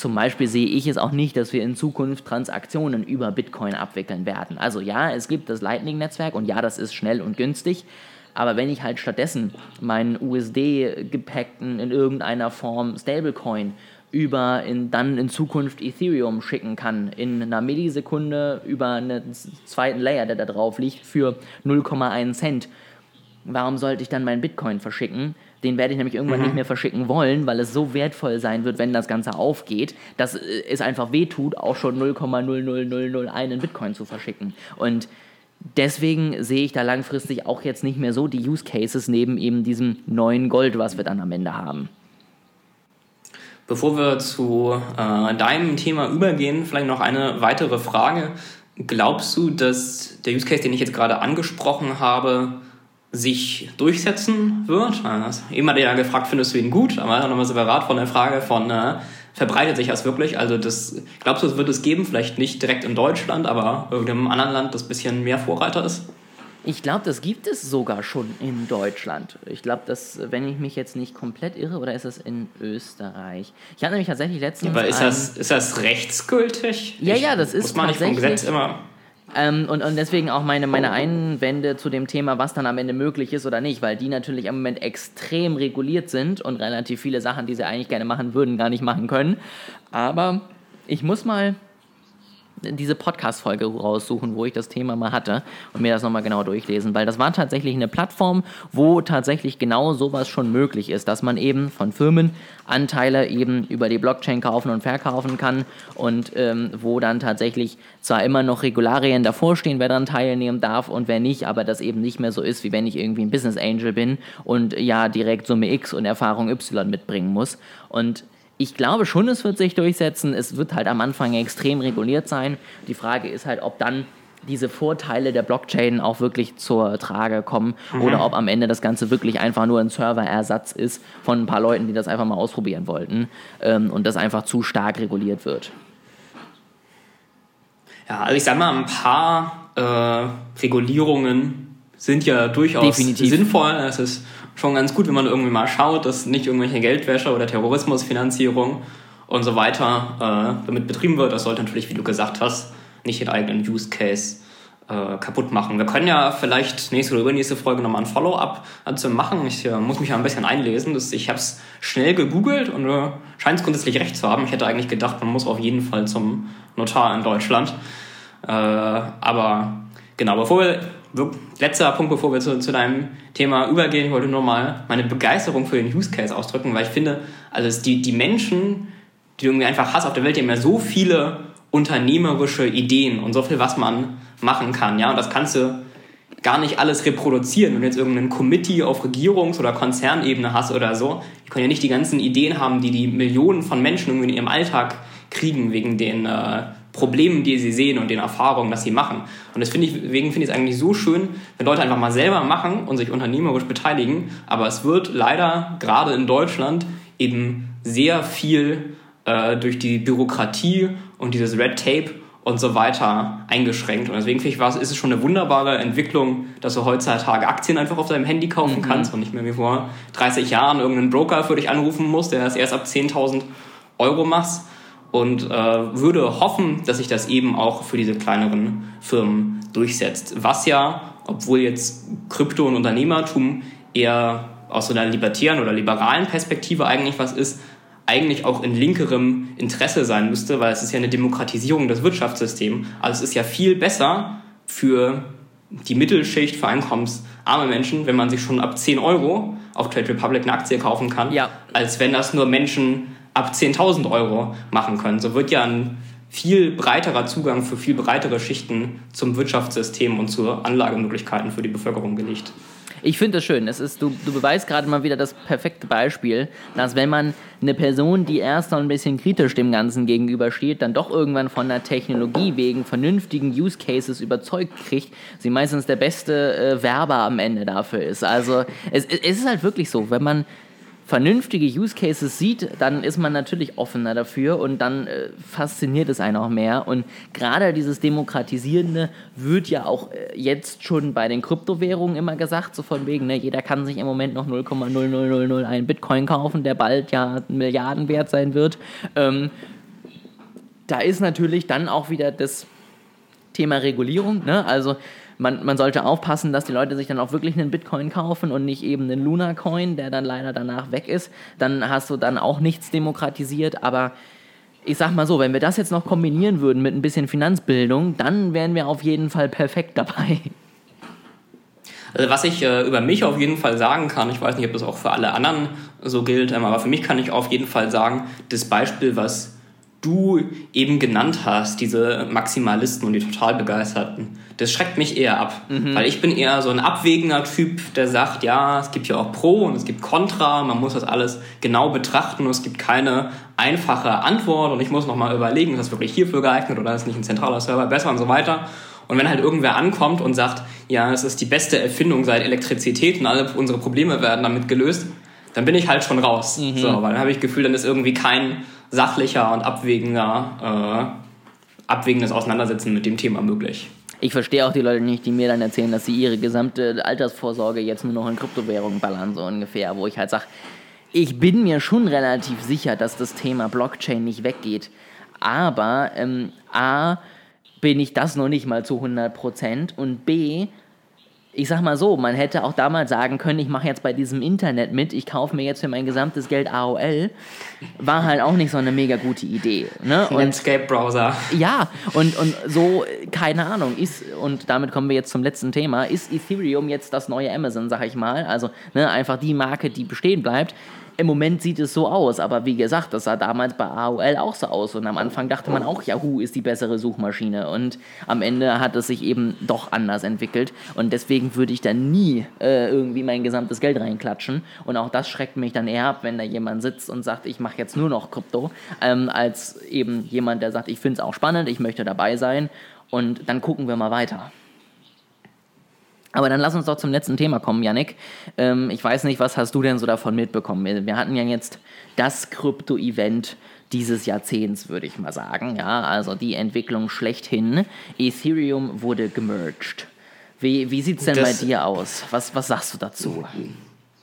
zum Beispiel sehe ich es auch nicht, dass wir in Zukunft Transaktionen über Bitcoin abwickeln werden. Also ja, es gibt das Lightning-Netzwerk und ja, das ist schnell und günstig. Aber wenn ich halt stattdessen meinen USD-gepackten in irgendeiner Form Stablecoin über in, dann in Zukunft Ethereum schicken kann, in einer Millisekunde über einen zweiten Layer, der da drauf liegt, für 0,1 Cent, warum sollte ich dann meinen Bitcoin verschicken? Den werde ich nämlich irgendwann mhm. nicht mehr verschicken wollen, weil es so wertvoll sein wird, wenn das Ganze aufgeht, dass es einfach wehtut, auch schon 0,00001 in Bitcoin zu verschicken. Und deswegen sehe ich da langfristig auch jetzt nicht mehr so die Use Cases neben eben diesem neuen Gold, was wir dann am Ende haben.
Bevor wir zu äh, deinem Thema übergehen, vielleicht noch eine weitere Frage. Glaubst du, dass der Use Case, den ich jetzt gerade angesprochen habe, sich durchsetzen wird. Also, immer der gefragt, findest du ihn gut? Aber nochmal separat von der Frage von, äh, verbreitet sich das wirklich? Also das, glaubst du, es wird es geben? Vielleicht nicht direkt in Deutschland, aber irgendeinem anderen Land, das ein bisschen mehr Vorreiter ist?
Ich glaube, das gibt es sogar schon in Deutschland. Ich glaube, dass, wenn ich mich jetzt nicht komplett irre, oder ist das in Österreich? Ich habe nämlich tatsächlich letztens.
Aber ist das, ist das rechtsgültig?
Ja, ja, das ist.
Muss man nicht vom Gesetz immer.
Ähm, und, und deswegen auch meine, meine Einwände zu dem Thema, was dann am Ende möglich ist oder nicht, weil die natürlich im Moment extrem reguliert sind und relativ viele Sachen, die sie eigentlich gerne machen würden, gar nicht machen können. Aber ich muss mal diese Podcast-Folge raussuchen, wo ich das Thema mal hatte und mir das nochmal genau durchlesen, weil das war tatsächlich eine Plattform, wo tatsächlich genau sowas schon möglich ist, dass man eben von Firmen Anteile eben über die Blockchain kaufen und verkaufen kann und ähm, wo dann tatsächlich zwar immer noch Regularien davor stehen, wer dann teilnehmen darf und wer nicht, aber das eben nicht mehr so ist, wie wenn ich irgendwie ein Business Angel bin und ja direkt Summe X und Erfahrung Y mitbringen muss. Und ich glaube schon, es wird sich durchsetzen. Es wird halt am Anfang extrem reguliert sein. Die Frage ist halt, ob dann diese Vorteile der Blockchain auch wirklich zur Trage kommen mhm. oder ob am Ende das Ganze wirklich einfach nur ein Serverersatz ist von ein paar Leuten, die das einfach mal ausprobieren wollten ähm, und das einfach zu stark reguliert wird.
Ja, also ich sag mal, ein paar äh, Regulierungen sind ja durchaus Definitiv. sinnvoll. Es ist schon ganz gut, wenn man irgendwie mal schaut, dass nicht irgendwelche Geldwäsche oder Terrorismusfinanzierung und so weiter äh, damit betrieben wird. Das sollte natürlich, wie du gesagt hast, nicht den eigenen Use Case äh, kaputt machen. Wir können ja vielleicht nächste oder übernächste Folge nochmal ein Follow-up dazu machen. Ich äh, muss mich ja ein bisschen einlesen. Das, ich habe es schnell gegoogelt und äh, scheint es grundsätzlich recht zu haben. Ich hätte eigentlich gedacht, man muss auf jeden Fall zum Notar in Deutschland. Äh, aber genau, bevor wir letzter Punkt, bevor wir zu, zu deinem Thema übergehen, ich wollte nur mal meine Begeisterung für den Use Case ausdrücken, weil ich finde, also die, die Menschen, die du irgendwie einfach hast auf der Welt, die haben ja so viele unternehmerische Ideen und so viel, was man machen kann. Ja, und das kannst du gar nicht alles reproduzieren. Wenn du jetzt irgendeinen Committee auf Regierungs- oder Konzernebene hast oder so, die können ja nicht die ganzen Ideen haben, die die Millionen von Menschen irgendwie in ihrem Alltag kriegen, wegen den äh, Problemen, die sie sehen und den Erfahrungen, dass sie machen. Und deswegen finde ich, finde ich es eigentlich so schön, wenn Leute einfach mal selber machen und sich unternehmerisch beteiligen. Aber es wird leider gerade in Deutschland eben sehr viel äh, durch die Bürokratie und dieses Red Tape und so weiter eingeschränkt. Und deswegen finde ich, ist es schon eine wunderbare Entwicklung, dass du heutzutage Aktien einfach auf deinem Handy kaufen mhm. kannst und nicht mehr wie vor 30 Jahren irgendeinen Broker für dich anrufen muss, der das erst ab 10.000 Euro machst. Und äh, würde hoffen, dass sich das eben auch für diese kleineren Firmen durchsetzt. Was ja, obwohl jetzt Krypto und Unternehmertum eher aus so einer libertären oder liberalen Perspektive eigentlich was ist, eigentlich auch in linkerem Interesse sein müsste, weil es ist ja eine Demokratisierung des Wirtschaftssystems. Also es ist ja viel besser für die Mittelschicht, für einkommensarme Menschen, wenn man sich schon ab 10 Euro auf Trade Republic eine Aktie kaufen kann, ja. als wenn das nur Menschen ab 10.000 Euro machen können. So wird ja ein viel breiterer Zugang für viel breitere Schichten zum Wirtschaftssystem und zu Anlagemöglichkeiten für die Bevölkerung gelegt.
Ich finde das schön. Es ist, du, du beweist gerade mal wieder das perfekte Beispiel, dass wenn man eine Person, die erst noch ein bisschen kritisch dem Ganzen gegenübersteht, dann doch irgendwann von der Technologie wegen vernünftigen Use Cases überzeugt kriegt, sie meistens der beste äh, Werber am Ende dafür ist. Also es, es ist halt wirklich so, wenn man vernünftige Use Cases sieht, dann ist man natürlich offener dafür und dann äh, fasziniert es einen auch mehr. Und gerade dieses Demokratisierende wird ja auch äh, jetzt schon bei den Kryptowährungen immer gesagt, so von wegen, ne, jeder kann sich im Moment noch 0,0001 Bitcoin kaufen, der bald ja Milliarden wert sein wird. Ähm, da ist natürlich dann auch wieder das Thema Regulierung. Ne? Also man, man sollte aufpassen, dass die Leute sich dann auch wirklich einen Bitcoin kaufen und nicht eben einen Luna-Coin, der dann leider danach weg ist. Dann hast du dann auch nichts demokratisiert, aber ich sag mal so, wenn wir das jetzt noch kombinieren würden mit ein bisschen Finanzbildung, dann wären wir auf jeden Fall perfekt dabei.
Also was ich äh, über mich auf jeden Fall sagen kann, ich weiß nicht, ob das auch für alle anderen so gilt, ähm, aber für mich kann ich auf jeden Fall sagen, das Beispiel, was du eben genannt hast, diese Maximalisten und die total begeisterten, das schreckt mich eher ab. Mhm. Weil ich bin eher so ein abwägender Typ, der sagt, ja, es gibt ja auch Pro und es gibt Contra, man muss das alles genau betrachten und es gibt keine einfache Antwort und ich muss nochmal überlegen, ist das wirklich hierfür geeignet oder ist nicht ein zentraler Server besser und so weiter. Und wenn halt irgendwer ankommt und sagt, ja, es ist die beste Erfindung seit Elektrizität und alle unsere Probleme werden damit gelöst, dann bin ich halt schon raus. Mhm. So, weil dann habe ich das Gefühl, dann ist irgendwie kein sachlicher und abwägender, äh, abwägendes Auseinandersetzen mit dem Thema möglich.
Ich verstehe auch die Leute nicht, die mir dann erzählen, dass sie ihre gesamte Altersvorsorge jetzt nur noch in Kryptowährungen ballern, so ungefähr, wo ich halt sage, ich bin mir schon relativ sicher, dass das Thema Blockchain nicht weggeht. Aber ähm, A, bin ich das noch nicht mal zu 100% und B, ich sag mal so, man hätte auch damals sagen können, ich mache jetzt bei diesem Internet mit, ich kaufe mir jetzt für mein gesamtes Geld AOL. War halt auch nicht so eine mega gute Idee. Ne?
Netscape-Browser.
Ja, und, und so, keine Ahnung, ist, und damit kommen wir jetzt zum letzten Thema, ist Ethereum jetzt das neue Amazon, sag ich mal? Also ne, einfach die Marke, die bestehen bleibt im Moment sieht es so aus, aber wie gesagt, das sah damals bei AOL auch so aus. Und am Anfang dachte man auch, Yahoo ist die bessere Suchmaschine. Und am Ende hat es sich eben doch anders entwickelt. Und deswegen würde ich da nie äh, irgendwie mein gesamtes Geld reinklatschen. Und auch das schreckt mich dann eher ab, wenn da jemand sitzt und sagt, ich mache jetzt nur noch Krypto, ähm, als eben jemand, der sagt, ich finde es auch spannend, ich möchte dabei sein. Und dann gucken wir mal weiter. Aber dann lass uns doch zum letzten Thema kommen, Yannick. Ähm, ich weiß nicht, was hast du denn so davon mitbekommen? Wir, wir hatten ja jetzt das Krypto-Event dieses Jahrzehnts, würde ich mal sagen. Ja, also die Entwicklung schlechthin. Ethereum wurde gemerged. Wie, wie sieht es denn das, bei dir aus? Was, was sagst du dazu?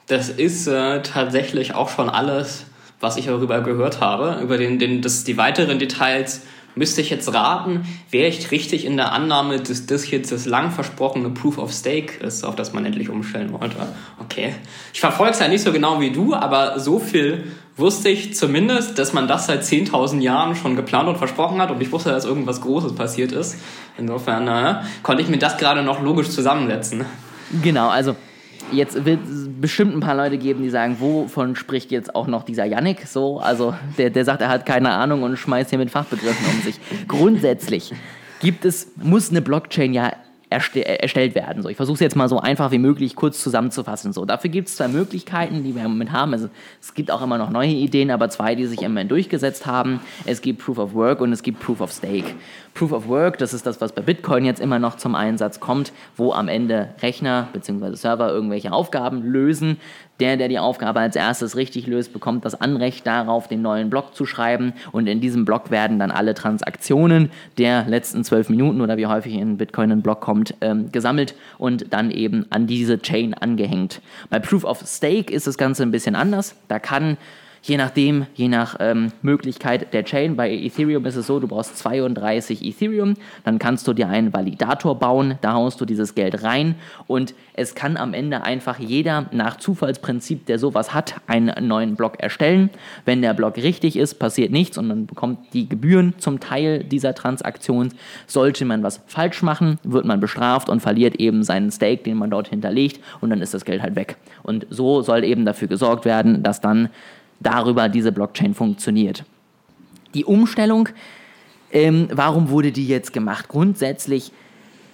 Das ist äh, tatsächlich auch schon alles, was ich darüber gehört habe. Über den, den, das, die weiteren Details müsste ich jetzt raten, wäre ich richtig in der Annahme, dass das jetzt das lang versprochene Proof of Stake ist, auf das man endlich umstellen wollte. Okay. Ich verfolge es ja nicht so genau wie du, aber so viel wusste ich zumindest, dass man das seit 10.000 Jahren schon geplant und versprochen hat und ich wusste, dass irgendwas Großes passiert ist. Insofern äh, konnte ich mir das gerade noch logisch zusammensetzen.
Genau, also jetzt wird es bestimmt ein paar Leute geben, die sagen, wovon spricht jetzt auch noch dieser Yannick so? Also der, der sagt, er hat keine Ahnung und schmeißt hier mit Fachbegriffen um sich. Grundsätzlich gibt es, muss eine Blockchain ja erstellt werden. So, ich versuche es jetzt mal so einfach wie möglich kurz zusammenzufassen. So, dafür gibt es zwei Möglichkeiten, die wir im Moment haben. Also, es gibt auch immer noch neue Ideen, aber zwei, die sich im Moment durchgesetzt haben. Es gibt Proof of Work und es gibt Proof of Stake. Proof of Work, das ist das, was bei Bitcoin jetzt immer noch zum Einsatz kommt, wo am Ende Rechner bzw. Server irgendwelche Aufgaben lösen. Der, der die Aufgabe als erstes richtig löst, bekommt das Anrecht darauf, den neuen Block zu schreiben. Und in diesem Block werden dann alle Transaktionen der letzten zwölf Minuten oder wie häufig in Bitcoin ein Block kommt, ähm, gesammelt und dann eben an diese Chain angehängt. Bei Proof of Stake ist das Ganze ein bisschen anders. Da kann je nachdem, je nach ähm, Möglichkeit der Chain. Bei Ethereum ist es so, du brauchst 32 Ethereum, dann kannst du dir einen Validator bauen, da haust du dieses Geld rein und es kann am Ende einfach jeder nach Zufallsprinzip, der sowas hat, einen neuen Block erstellen. Wenn der Block richtig ist, passiert nichts und man bekommt die Gebühren zum Teil dieser Transaktion. Sollte man was falsch machen, wird man bestraft und verliert eben seinen Stake, den man dort hinterlegt und dann ist das Geld halt weg. Und so soll eben dafür gesorgt werden, dass dann darüber diese Blockchain funktioniert. Die Umstellung, ähm, warum wurde die jetzt gemacht? Grundsätzlich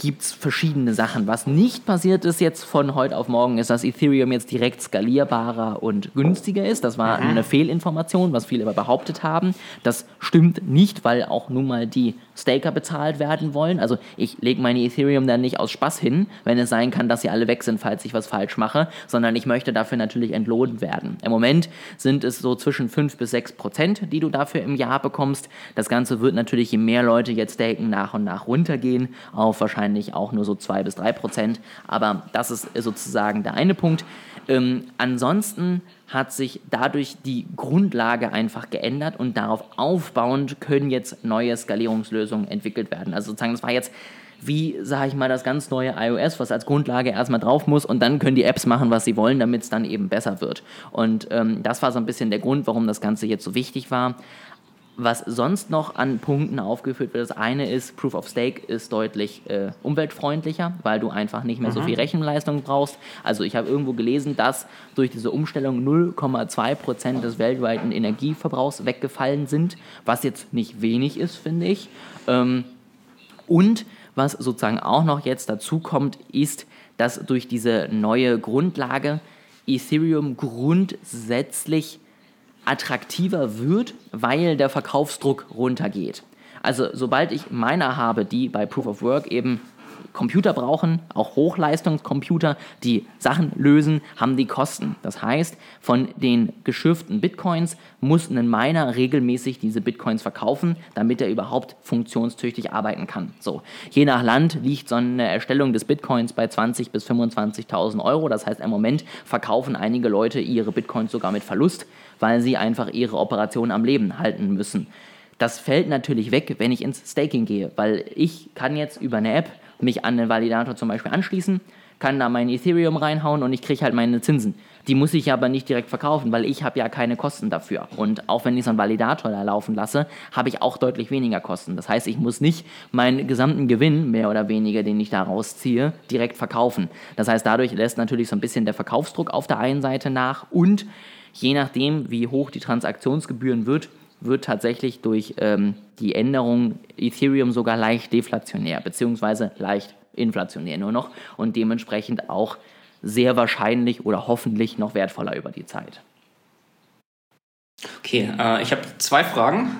gibt es verschiedene Sachen. Was nicht passiert ist jetzt von heute auf morgen, ist, dass Ethereum jetzt direkt skalierbarer und günstiger ist. Das war eine Fehlinformation, was viele aber behauptet haben. Das stimmt nicht, weil auch nun mal die Staker bezahlt werden wollen. Also ich lege meine Ethereum dann nicht aus Spaß hin, wenn es sein kann, dass sie alle weg sind, falls ich was falsch mache, sondern ich möchte dafür natürlich entlohnt werden. Im Moment sind es so zwischen 5 bis 6 Prozent, die du dafür im Jahr bekommst. Das Ganze wird natürlich, je mehr Leute jetzt staken, nach und nach runtergehen, auf wahrscheinlich auch nur so 2 bis 3 Prozent. Aber das ist sozusagen der eine Punkt. Ähm, ansonsten hat sich dadurch die Grundlage einfach geändert und darauf aufbauend können jetzt neue Skalierungslösungen entwickelt werden. Also sozusagen, das war jetzt wie, sage ich mal, das ganz neue iOS, was als Grundlage erstmal drauf muss und dann können die Apps machen, was sie wollen, damit es dann eben besser wird. Und ähm, das war so ein bisschen der Grund, warum das Ganze jetzt so wichtig war. Was sonst noch an Punkten aufgeführt wird, das eine ist, Proof of Stake ist deutlich äh, umweltfreundlicher, weil du einfach nicht mehr mhm. so viel Rechenleistung brauchst. Also ich habe irgendwo gelesen, dass durch diese Umstellung 0,2 Prozent des weltweiten Energieverbrauchs weggefallen sind, was jetzt nicht wenig ist, finde ich. Ähm, und was sozusagen auch noch jetzt dazu kommt, ist, dass durch diese neue Grundlage Ethereum grundsätzlich attraktiver wird, weil der Verkaufsdruck runtergeht. Also sobald ich Miner habe, die bei Proof of Work eben Computer brauchen, auch Hochleistungscomputer, die Sachen lösen, haben die Kosten. Das heißt, von den geschürften Bitcoins muss ein Miner regelmäßig diese Bitcoins verkaufen, damit er überhaupt funktionstüchtig arbeiten kann. So, je nach Land liegt so eine Erstellung des Bitcoins bei 20.000 bis 25.000 Euro. Das heißt, im Moment verkaufen einige Leute ihre Bitcoins sogar mit Verlust weil sie einfach ihre Operation am Leben halten müssen. Das fällt natürlich weg, wenn ich ins Staking gehe, weil ich kann jetzt über eine App mich an einen Validator zum Beispiel anschließen, kann da mein Ethereum reinhauen und ich kriege halt meine Zinsen. Die muss ich aber nicht direkt verkaufen, weil ich habe ja keine Kosten dafür. Und auch wenn ich so einen Validator da laufen lasse, habe ich auch deutlich weniger Kosten. Das heißt, ich muss nicht meinen gesamten Gewinn, mehr oder weniger, den ich da rausziehe, direkt verkaufen. Das heißt, dadurch lässt natürlich so ein bisschen der Verkaufsdruck auf der einen Seite nach und Je nachdem, wie hoch die Transaktionsgebühren wird, wird tatsächlich durch ähm, die Änderung Ethereum sogar leicht deflationär, beziehungsweise leicht inflationär nur noch und dementsprechend auch sehr wahrscheinlich oder hoffentlich noch wertvoller über die Zeit.
Okay, äh, ich habe zwei Fragen.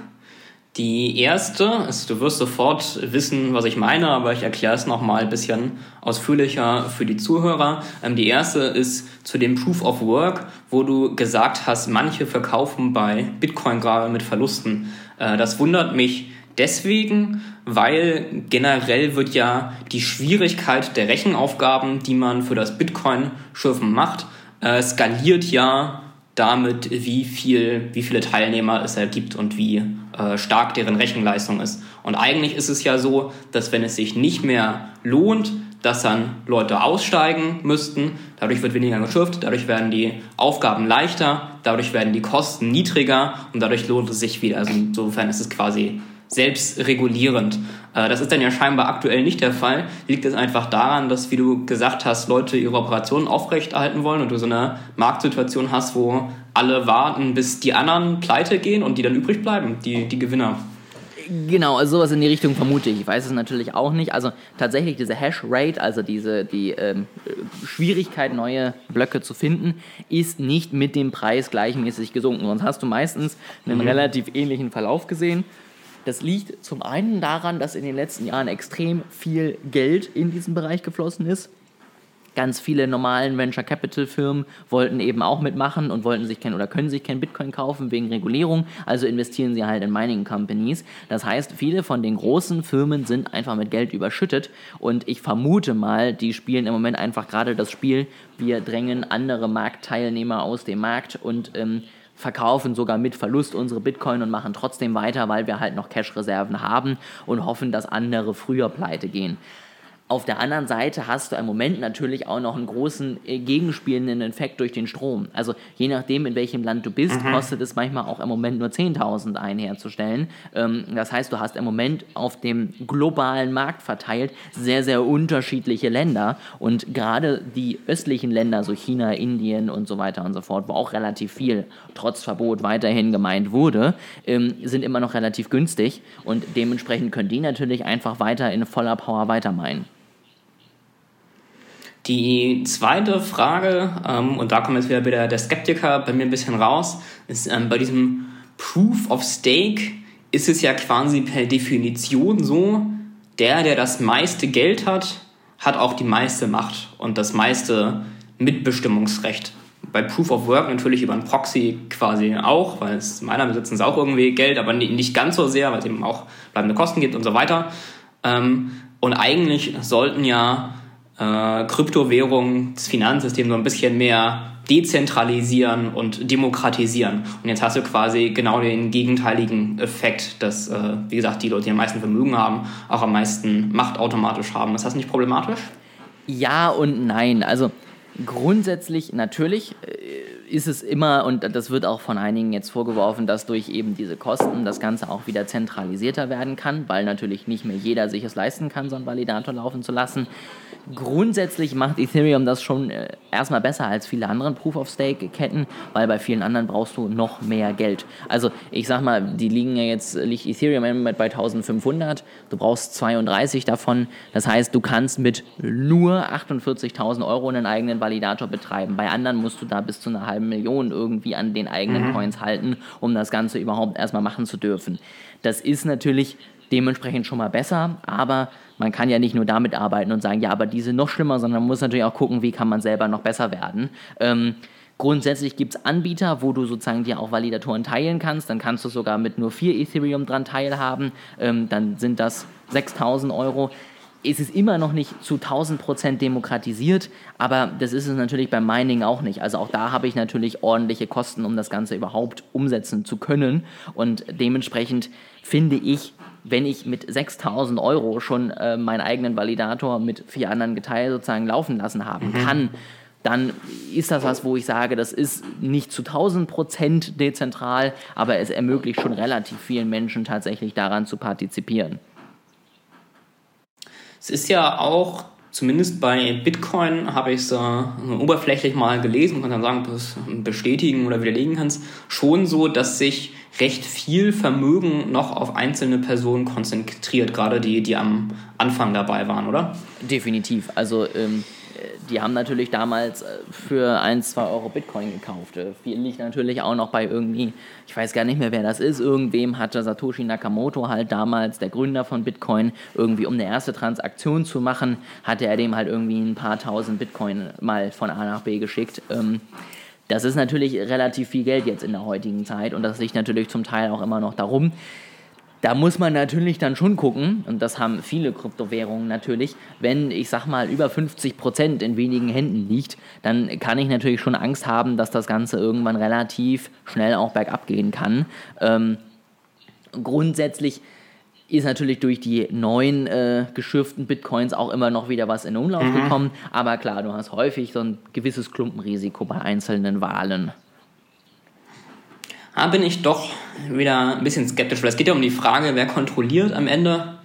Die erste ist, du wirst sofort wissen, was ich meine, aber ich erkläre es nochmal ein bisschen ausführlicher für die Zuhörer. Ähm, die erste ist zu dem Proof of Work, wo du gesagt hast, manche verkaufen bei Bitcoin gerade mit Verlusten. Äh, das wundert mich deswegen, weil generell wird ja die Schwierigkeit der Rechenaufgaben, die man für das Bitcoin-Schürfen macht, äh, skaliert ja damit, wie viel, wie viele Teilnehmer es ergibt und wie äh, stark deren Rechenleistung ist. Und eigentlich ist es ja so, dass wenn es sich nicht mehr lohnt, dass dann Leute aussteigen müssten, dadurch wird weniger geschürft, dadurch werden die Aufgaben leichter, dadurch werden die Kosten niedriger und dadurch lohnt es sich wieder. Also insofern ist es quasi selbstregulierend. Äh, das ist dann ja scheinbar aktuell nicht der Fall. Liegt es einfach daran, dass, wie du gesagt hast, Leute ihre Operationen aufrechterhalten wollen und du so eine Marktsituation hast, wo alle warten, bis die anderen pleite gehen und die dann übrig bleiben, die, die Gewinner.
Genau, also sowas in die Richtung vermute ich. Ich weiß es natürlich auch nicht. Also tatsächlich diese Hash-Rate, also diese die ähm, Schwierigkeit, neue Blöcke zu finden, ist nicht mit dem Preis gleichmäßig gesunken. Sonst hast du meistens einen mhm. relativ ähnlichen Verlauf gesehen. Das liegt zum einen daran, dass in den letzten Jahren extrem viel Geld in diesen Bereich geflossen ist. Ganz viele normalen Venture Capital Firmen wollten eben auch mitmachen und wollten sich kein oder können sich kein Bitcoin kaufen wegen Regulierung, also investieren sie halt in Mining Companies. Das heißt, viele von den großen Firmen sind einfach mit Geld überschüttet und ich vermute mal, die spielen im Moment einfach gerade das Spiel, wir drängen andere Marktteilnehmer aus dem Markt und ähm, verkaufen sogar mit Verlust unsere Bitcoin und machen trotzdem weiter, weil wir halt noch Cash-Reserven haben und hoffen, dass andere früher pleite gehen. Auf der anderen Seite hast du im Moment natürlich auch noch einen großen äh, gegenspielenden Effekt durch den Strom. Also je nachdem, in welchem Land du bist, mhm. kostet es manchmal auch im Moment nur 10.000 ein herzustellen. Ähm, das heißt, du hast im Moment auf dem globalen Markt verteilt sehr, sehr unterschiedliche Länder. Und gerade die östlichen Länder, so China, Indien und so weiter und so fort, wo auch relativ viel trotz Verbot weiterhin gemeint wurde, ähm, sind immer noch relativ günstig. Und dementsprechend können die natürlich einfach weiter in voller Power weitermeinen.
Die zweite Frage, ähm, und da kommt jetzt wieder, wieder der Skeptiker bei mir ein bisschen raus, ist ähm, bei diesem Proof of Stake ist es ja quasi per Definition so, der, der das meiste Geld hat, hat auch die meiste Macht und das meiste Mitbestimmungsrecht. Bei Proof of Work natürlich über ein Proxy quasi auch, weil es meiner besitzen sie auch irgendwie Geld, aber nicht ganz so sehr, weil es eben auch bleibende Kosten gibt und so weiter. Ähm, und eigentlich sollten ja äh, Kryptowährungen, das Finanzsystem so ein bisschen mehr dezentralisieren und demokratisieren. Und jetzt hast du quasi genau den gegenteiligen Effekt, dass, äh, wie gesagt, die Leute, die am meisten Vermögen haben, auch am meisten Macht automatisch haben. Ist das nicht problematisch?
Ja und nein. Also grundsätzlich natürlich äh, ist es immer, und das wird auch von einigen jetzt vorgeworfen, dass durch eben diese Kosten das Ganze auch wieder zentralisierter werden kann, weil natürlich nicht mehr jeder sich es leisten kann, so einen Validator laufen zu lassen. Grundsätzlich macht Ethereum das schon äh, erstmal besser als viele andere Proof-of-Stake-Ketten, weil bei vielen anderen brauchst du noch mehr Geld. Also ich sag mal, die liegen ja jetzt, liegt Ethereum im Moment bei 1500, du brauchst 32 davon. Das heißt, du kannst mit nur 48.000 Euro einen eigenen Validator betreiben. Bei anderen musst du da bis zu einer halben Million irgendwie an den eigenen mhm. Coins halten, um das Ganze überhaupt erstmal machen zu dürfen. Das ist natürlich dementsprechend schon mal besser, aber man kann ja nicht nur damit arbeiten und sagen, ja, aber die sind noch schlimmer, sondern man muss natürlich auch gucken, wie kann man selber noch besser werden. Ähm, Grundsätzlich gibt es Anbieter, wo du sozusagen dir auch Validatoren teilen kannst. Dann kannst du sogar mit nur 4 Ethereum dran teilhaben. Ähm, dann sind das 6000 Euro. Es ist immer noch nicht zu 1000 Prozent demokratisiert, aber das ist es natürlich beim Mining auch nicht. Also auch da habe ich natürlich ordentliche Kosten, um das Ganze überhaupt umsetzen zu können. Und dementsprechend finde ich, wenn ich mit 6000 Euro schon äh, meinen eigenen Validator mit vier anderen geteilt sozusagen laufen lassen haben mhm. kann, dann ist das was, wo ich sage, das ist nicht zu 1000 Prozent dezentral, aber es ermöglicht schon relativ vielen Menschen tatsächlich daran zu partizipieren.
Es ist ja auch, zumindest bei Bitcoin habe ich es äh, oberflächlich mal gelesen, kann sagen, das bestätigen oder widerlegen kannst, schon so, dass sich recht viel Vermögen noch auf einzelne Personen konzentriert, gerade die, die am Anfang dabei waren, oder?
Definitiv. Also ähm, die haben natürlich damals äh, für 1, 2 Euro Bitcoin gekauft. Äh, viel liegt natürlich auch noch bei irgendwie, ich weiß gar nicht mehr, wer das ist, irgendwem hatte Satoshi Nakamoto halt damals, der Gründer von Bitcoin, irgendwie um eine erste Transaktion zu machen, hatte er dem halt irgendwie ein paar tausend Bitcoin mal von A nach B geschickt. Ähm, das ist natürlich relativ viel Geld jetzt in der heutigen Zeit und das liegt natürlich zum Teil auch immer noch darum. Da muss man natürlich dann schon gucken, und das haben viele Kryptowährungen natürlich, wenn ich sag mal über 50 Prozent in wenigen Händen liegt, dann kann ich natürlich schon Angst haben, dass das Ganze irgendwann relativ schnell auch bergab gehen kann. Ähm, grundsätzlich ist natürlich durch die neuen äh, geschürften Bitcoins auch immer noch wieder was in Umlauf mhm. gekommen. Aber klar, du hast häufig so ein gewisses Klumpenrisiko bei einzelnen Wahlen.
Da bin ich doch wieder ein bisschen skeptisch, weil es geht ja um die Frage, wer kontrolliert am Ende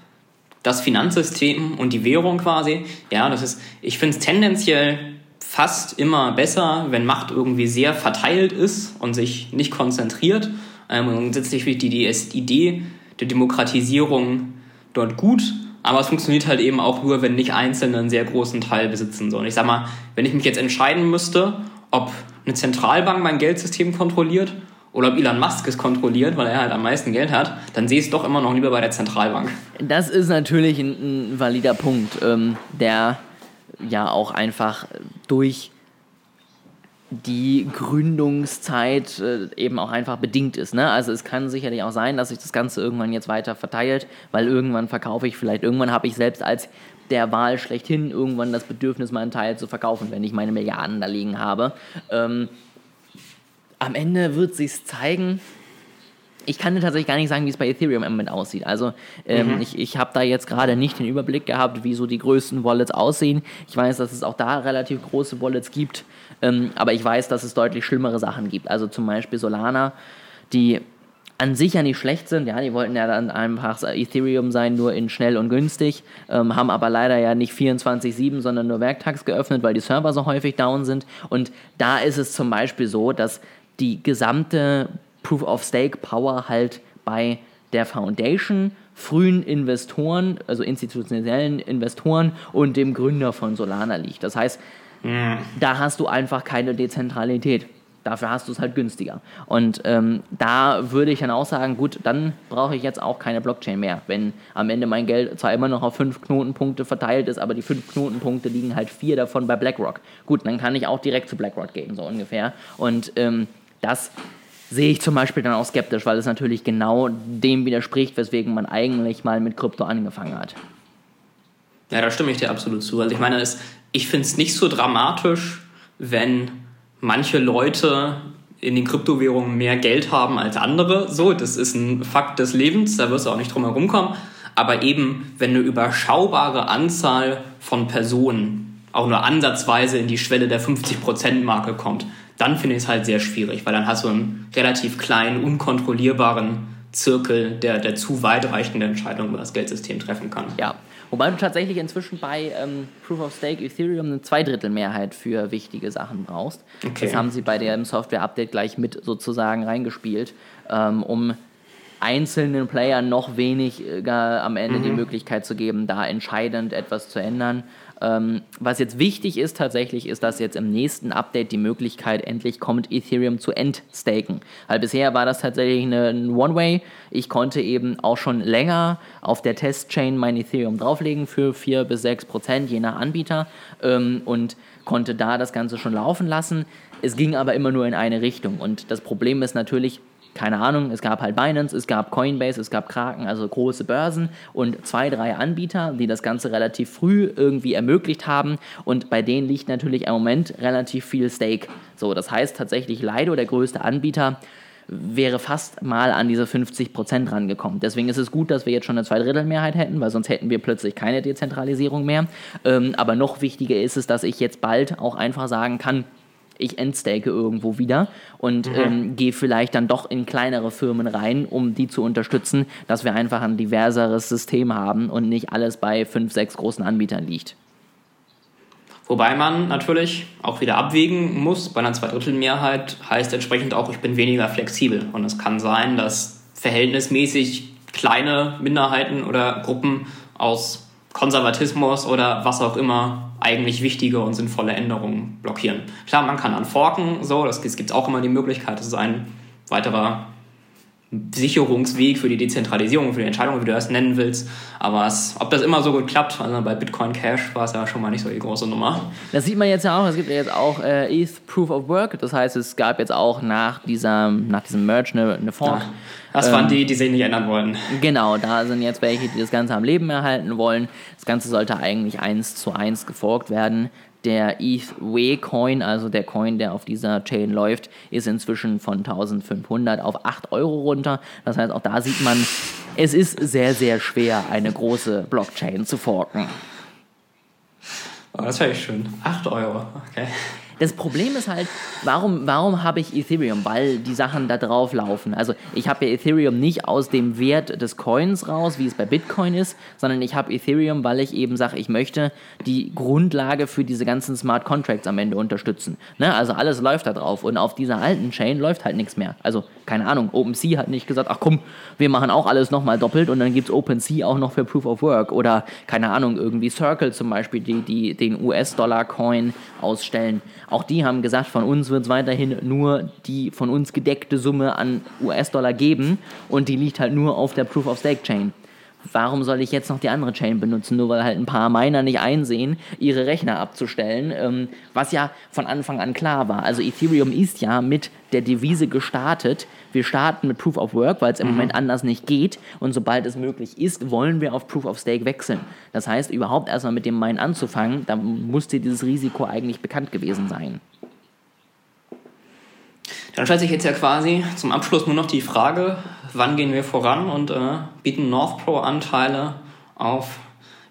das Finanzsystem und die Währung quasi. Ja, das ist, ich finde es tendenziell fast immer besser, wenn Macht irgendwie sehr verteilt ist und sich nicht konzentriert. Ähm, und grundsätzlich finde ich die, die Idee der Demokratisierung dort gut, aber es funktioniert halt eben auch nur, wenn nicht Einzelne einen sehr großen Teil besitzen. So, und ich sag mal, wenn ich mich jetzt entscheiden müsste, ob eine Zentralbank mein Geldsystem kontrolliert oder ob Elon Musk es kontrolliert, weil er halt am meisten Geld hat, dann sehe ich es doch immer noch lieber bei der Zentralbank.
Das ist natürlich ein, ein valider Punkt, ähm, der ja auch einfach durch die Gründungszeit äh, eben auch einfach bedingt ist. Ne? Also es kann sicherlich auch sein, dass sich das Ganze irgendwann jetzt weiter verteilt, weil irgendwann verkaufe ich vielleicht, irgendwann habe ich selbst als der Wahl schlechthin irgendwann das Bedürfnis, meinen Teil zu verkaufen, wenn ich meine Milliarden da liegen habe. Ähm, am Ende wird sich zeigen. Ich kann dir tatsächlich gar nicht sagen, wie es bei Ethereum im Moment aussieht. Also ähm, mhm. ich, ich habe da jetzt gerade nicht den Überblick gehabt, wie so die größten Wallets aussehen. Ich weiß, dass es auch da relativ große Wallets gibt, ähm, aber ich weiß, dass es deutlich schlimmere Sachen gibt. Also zum Beispiel Solana, die an sich ja nicht schlecht sind. Ja, die wollten ja dann einfach Ethereum sein, nur in schnell und günstig, ähm, haben aber leider ja nicht 24-7, sondern nur werktags geöffnet, weil die Server so häufig down sind. Und da ist es zum Beispiel so, dass die gesamte Proof of Stake Power halt bei der Foundation, frühen Investoren, also institutionellen Investoren und dem Gründer von Solana liegt. Das heißt, mhm. da hast du einfach keine Dezentralität. Dafür hast du es halt günstiger. Und ähm, da würde ich dann auch sagen, gut, dann brauche ich jetzt auch keine Blockchain mehr. Wenn am Ende mein Geld zwar immer noch auf fünf Knotenpunkte verteilt ist, aber die fünf Knotenpunkte liegen halt vier davon bei BlackRock. Gut, dann kann ich auch direkt zu BlackRock gehen, so ungefähr. Und ähm, das sehe ich zum Beispiel dann auch skeptisch, weil es natürlich genau dem widerspricht, weswegen man eigentlich mal mit Krypto angefangen hat.
Ja, da stimme ich dir absolut zu. Also ich meine, ich finde es nicht so dramatisch, wenn manche Leute in den Kryptowährungen mehr Geld haben als andere. So, das ist ein Fakt des Lebens, da wirst du auch nicht drum herum kommen. Aber eben, wenn eine überschaubare Anzahl von Personen auch nur ansatzweise in die Schwelle der 50%-Marke kommt, dann finde ich es halt sehr schwierig, weil dann hast du einen relativ kleinen, unkontrollierbaren Zirkel, der, der zu weitreichende Entscheidungen über das Geldsystem treffen kann.
Ja, wobei du tatsächlich inzwischen bei ähm, Proof of Stake Ethereum eine Zweidrittelmehrheit für wichtige Sachen brauchst. Okay. Das haben sie bei dem Software-Update gleich mit sozusagen reingespielt, ähm, um einzelnen Playern noch weniger am Ende mhm. die Möglichkeit zu geben, da entscheidend etwas zu ändern. Ähm, was jetzt wichtig ist tatsächlich, ist, dass jetzt im nächsten Update die Möglichkeit endlich kommt, Ethereum zu entstaken. Weil bisher war das tatsächlich ein One-Way. Ich konnte eben auch schon länger auf der Testchain mein Ethereum drauflegen für 4 bis 6 Prozent, je nach Anbieter. Ähm, und konnte da das Ganze schon laufen lassen. Es ging aber immer nur in eine Richtung. Und das Problem ist natürlich, keine Ahnung, es gab halt Binance, es gab Coinbase, es gab Kraken, also große Börsen und zwei, drei Anbieter, die das Ganze relativ früh irgendwie ermöglicht haben und bei denen liegt natürlich im Moment relativ viel Stake. So, das heißt tatsächlich Lido, der größte Anbieter, wäre fast mal an diese 50% rangekommen. Deswegen ist es gut, dass wir jetzt schon eine Zweidrittelmehrheit hätten, weil sonst hätten wir plötzlich keine Dezentralisierung mehr. Ähm, aber noch wichtiger ist es, dass ich jetzt bald auch einfach sagen kann, ich entstake irgendwo wieder und mhm. ähm, gehe vielleicht dann doch in kleinere Firmen rein, um die zu unterstützen, dass wir einfach ein diverseres System haben und nicht alles bei fünf, sechs großen Anbietern liegt.
Wobei man natürlich auch wieder abwägen muss, bei einer Zweidrittelmehrheit heißt entsprechend auch, ich bin weniger flexibel. Und es kann sein, dass verhältnismäßig kleine Minderheiten oder Gruppen aus Konservatismus oder was auch immer eigentlich wichtige und sinnvolle Änderungen blockieren. Klar, man kann anforken, so, das, gibt es auch immer die Möglichkeit, das ist ein weiterer Sicherungsweg für die Dezentralisierung, für die Entscheidung, wie du das nennen willst. Aber es, ob das immer so gut klappt, also bei Bitcoin Cash war es ja schon mal nicht so die große Nummer.
Das sieht man jetzt ja auch. Es gibt ja jetzt auch äh, ETH Proof of Work. Das heißt, es gab jetzt auch nach, dieser, nach diesem Merge eine, eine Fork. Ja,
das waren ähm, die, die sich nicht ändern wollen.
Genau, da sind jetzt welche, die das Ganze am Leben erhalten wollen. Das Ganze sollte eigentlich eins zu eins geforkt werden. Der ETH Coin, also der Coin, der auf dieser Chain läuft, ist inzwischen von 1500 auf 8 Euro runter. Das heißt, auch da sieht man, es ist sehr, sehr schwer, eine große Blockchain zu forken.
Oh, das wäre echt schön. 8 Euro, okay.
Das Problem ist halt, warum, warum habe ich Ethereum? Weil die Sachen da drauf laufen. Also ich habe ja Ethereum nicht aus dem Wert des Coins raus, wie es bei Bitcoin ist, sondern ich habe Ethereum, weil ich eben sage, ich möchte die Grundlage für diese ganzen Smart Contracts am Ende unterstützen. Ne? Also alles läuft da drauf und auf dieser alten Chain läuft halt nichts mehr. Also keine Ahnung, OpenSea hat nicht gesagt, ach komm, wir machen auch alles nochmal doppelt und dann gibt es OpenSea auch noch für Proof of Work oder keine Ahnung, irgendwie Circle zum Beispiel, die, die den US-Dollar-Coin ausstellen. Auch die haben gesagt, von uns wird es weiterhin nur die von uns gedeckte Summe an US-Dollar geben und die liegt halt nur auf der Proof of Stake Chain warum soll ich jetzt noch die andere Chain benutzen, nur weil halt ein paar Miner nicht einsehen, ihre Rechner abzustellen, ähm, was ja von Anfang an klar war. Also Ethereum ist ja mit der Devise gestartet, wir starten mit Proof of Work, weil es im mhm. Moment anders nicht geht und sobald es möglich ist, wollen wir auf Proof of Stake wechseln. Das heißt, überhaupt erstmal mit dem Mine anzufangen, da musste dieses Risiko eigentlich bekannt gewesen sein.
Dann stellt sich jetzt ja quasi zum Abschluss nur noch die Frage, wann gehen wir voran und äh, bieten Northpro-Anteile auf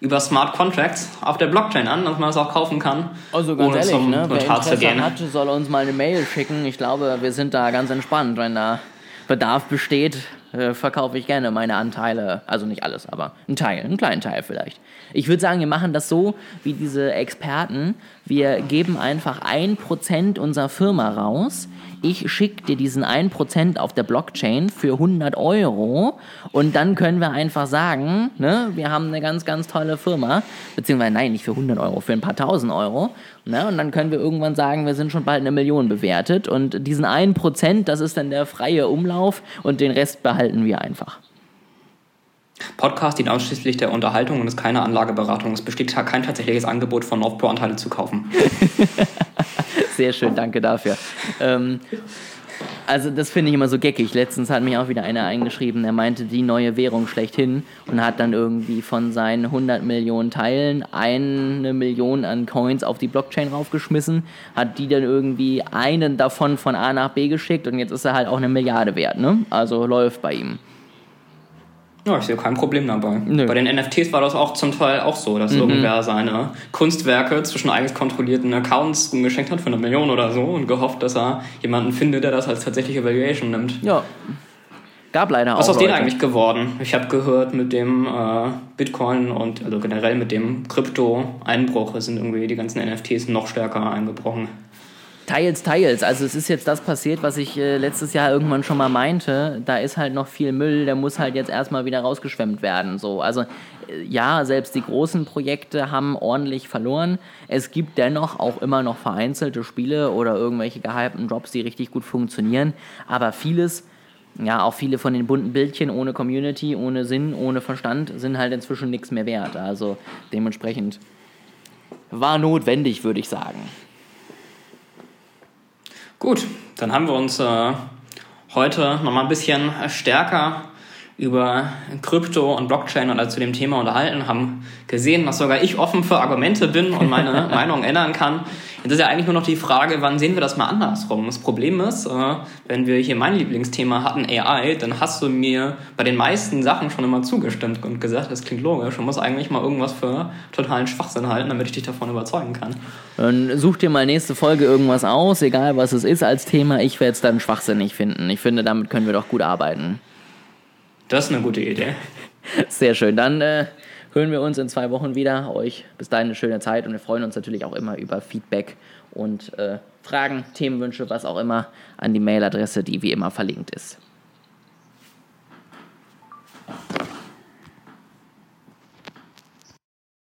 über Smart Contracts auf der Blockchain an, dass man das auch kaufen kann.
Also ganz ehrlich, zum ne? wer Interesse hat, soll uns mal eine Mail schicken. Ich glaube, wir sind da ganz entspannt. Wenn da Bedarf besteht, äh, verkaufe ich gerne meine Anteile. Also nicht alles, aber einen Teil, einen kleinen Teil vielleicht. Ich würde sagen, wir machen das so wie diese Experten. Wir geben einfach ein Prozent unserer Firma raus. Ich schicke dir diesen 1% auf der Blockchain für 100 Euro. Und dann können wir einfach sagen, ne, wir haben eine ganz, ganz tolle Firma, beziehungsweise nein, nicht für 100 Euro, für ein paar tausend Euro. Ne, und dann können wir irgendwann sagen, wir sind schon bald eine Million bewertet. Und diesen 1%, das ist dann der freie Umlauf. Und den Rest behalten wir einfach.
Podcast dient ausschließlich der Unterhaltung und ist keine Anlageberatung. Es besteht kein tatsächliches Angebot von Northpro-Anteile zu kaufen.
Sehr schön, danke dafür. Ähm, also das finde ich immer so geckig. Letztens hat mich auch wieder einer eingeschrieben, der meinte die neue Währung schlechthin und hat dann irgendwie von seinen 100 Millionen Teilen eine Million an Coins auf die Blockchain raufgeschmissen, hat die dann irgendwie einen davon von A nach B geschickt und jetzt ist er halt auch eine Milliarde wert. Ne? Also läuft bei ihm.
Ja, ich sehe kein Problem dabei. Nö. Bei den NFTs war das auch zum Teil auch so, dass mhm. irgendwer seine Kunstwerke zwischen eigens kontrollierten Accounts geschenkt hat für eine Million oder so und gehofft, dass er jemanden findet, der das als tatsächliche Valuation nimmt.
Ja. Gab leider
Was auch. Was ist aus denen eigentlich geworden? Ich habe gehört, mit dem äh, Bitcoin und also generell mit dem Krypto-Einbruch sind irgendwie die ganzen NFTs noch stärker eingebrochen.
Teils, teils. Also es ist jetzt das passiert, was ich äh, letztes Jahr irgendwann schon mal meinte. Da ist halt noch viel Müll, der muss halt jetzt erstmal wieder rausgeschwemmt werden. So. Also äh, ja, selbst die großen Projekte haben ordentlich verloren. Es gibt dennoch auch immer noch vereinzelte Spiele oder irgendwelche gehypten Drops, die richtig gut funktionieren. Aber vieles, ja, auch viele von den bunten Bildchen ohne Community, ohne Sinn, ohne Verstand, sind halt inzwischen nichts mehr wert. Also dementsprechend war notwendig, würde ich sagen.
Gut, dann haben wir uns äh, heute nochmal ein bisschen stärker über Krypto und Blockchain oder zu dem Thema unterhalten, haben gesehen, dass sogar ich offen für Argumente bin und meine Meinung ändern kann. Jetzt ist ja eigentlich nur noch die Frage, wann sehen wir das mal andersrum? Das Problem ist, äh, wenn wir hier mein Lieblingsthema hatten, AI, dann hast du mir bei den meisten Sachen schon immer zugestimmt und gesagt, das klingt logisch und muss eigentlich mal irgendwas für totalen Schwachsinn halten, damit ich dich davon überzeugen kann.
Dann such dir mal nächste Folge irgendwas aus, egal was es ist als Thema. Ich werde es dann schwachsinnig finden. Ich finde, damit können wir doch gut arbeiten.
Das ist eine gute Idee.
Sehr schön. Dann äh, hören wir uns in zwei Wochen wieder. Euch bis dahin eine schöne Zeit und wir freuen uns natürlich auch immer über Feedback und äh, Fragen, Themenwünsche, was auch immer an die Mailadresse, die wie immer verlinkt ist.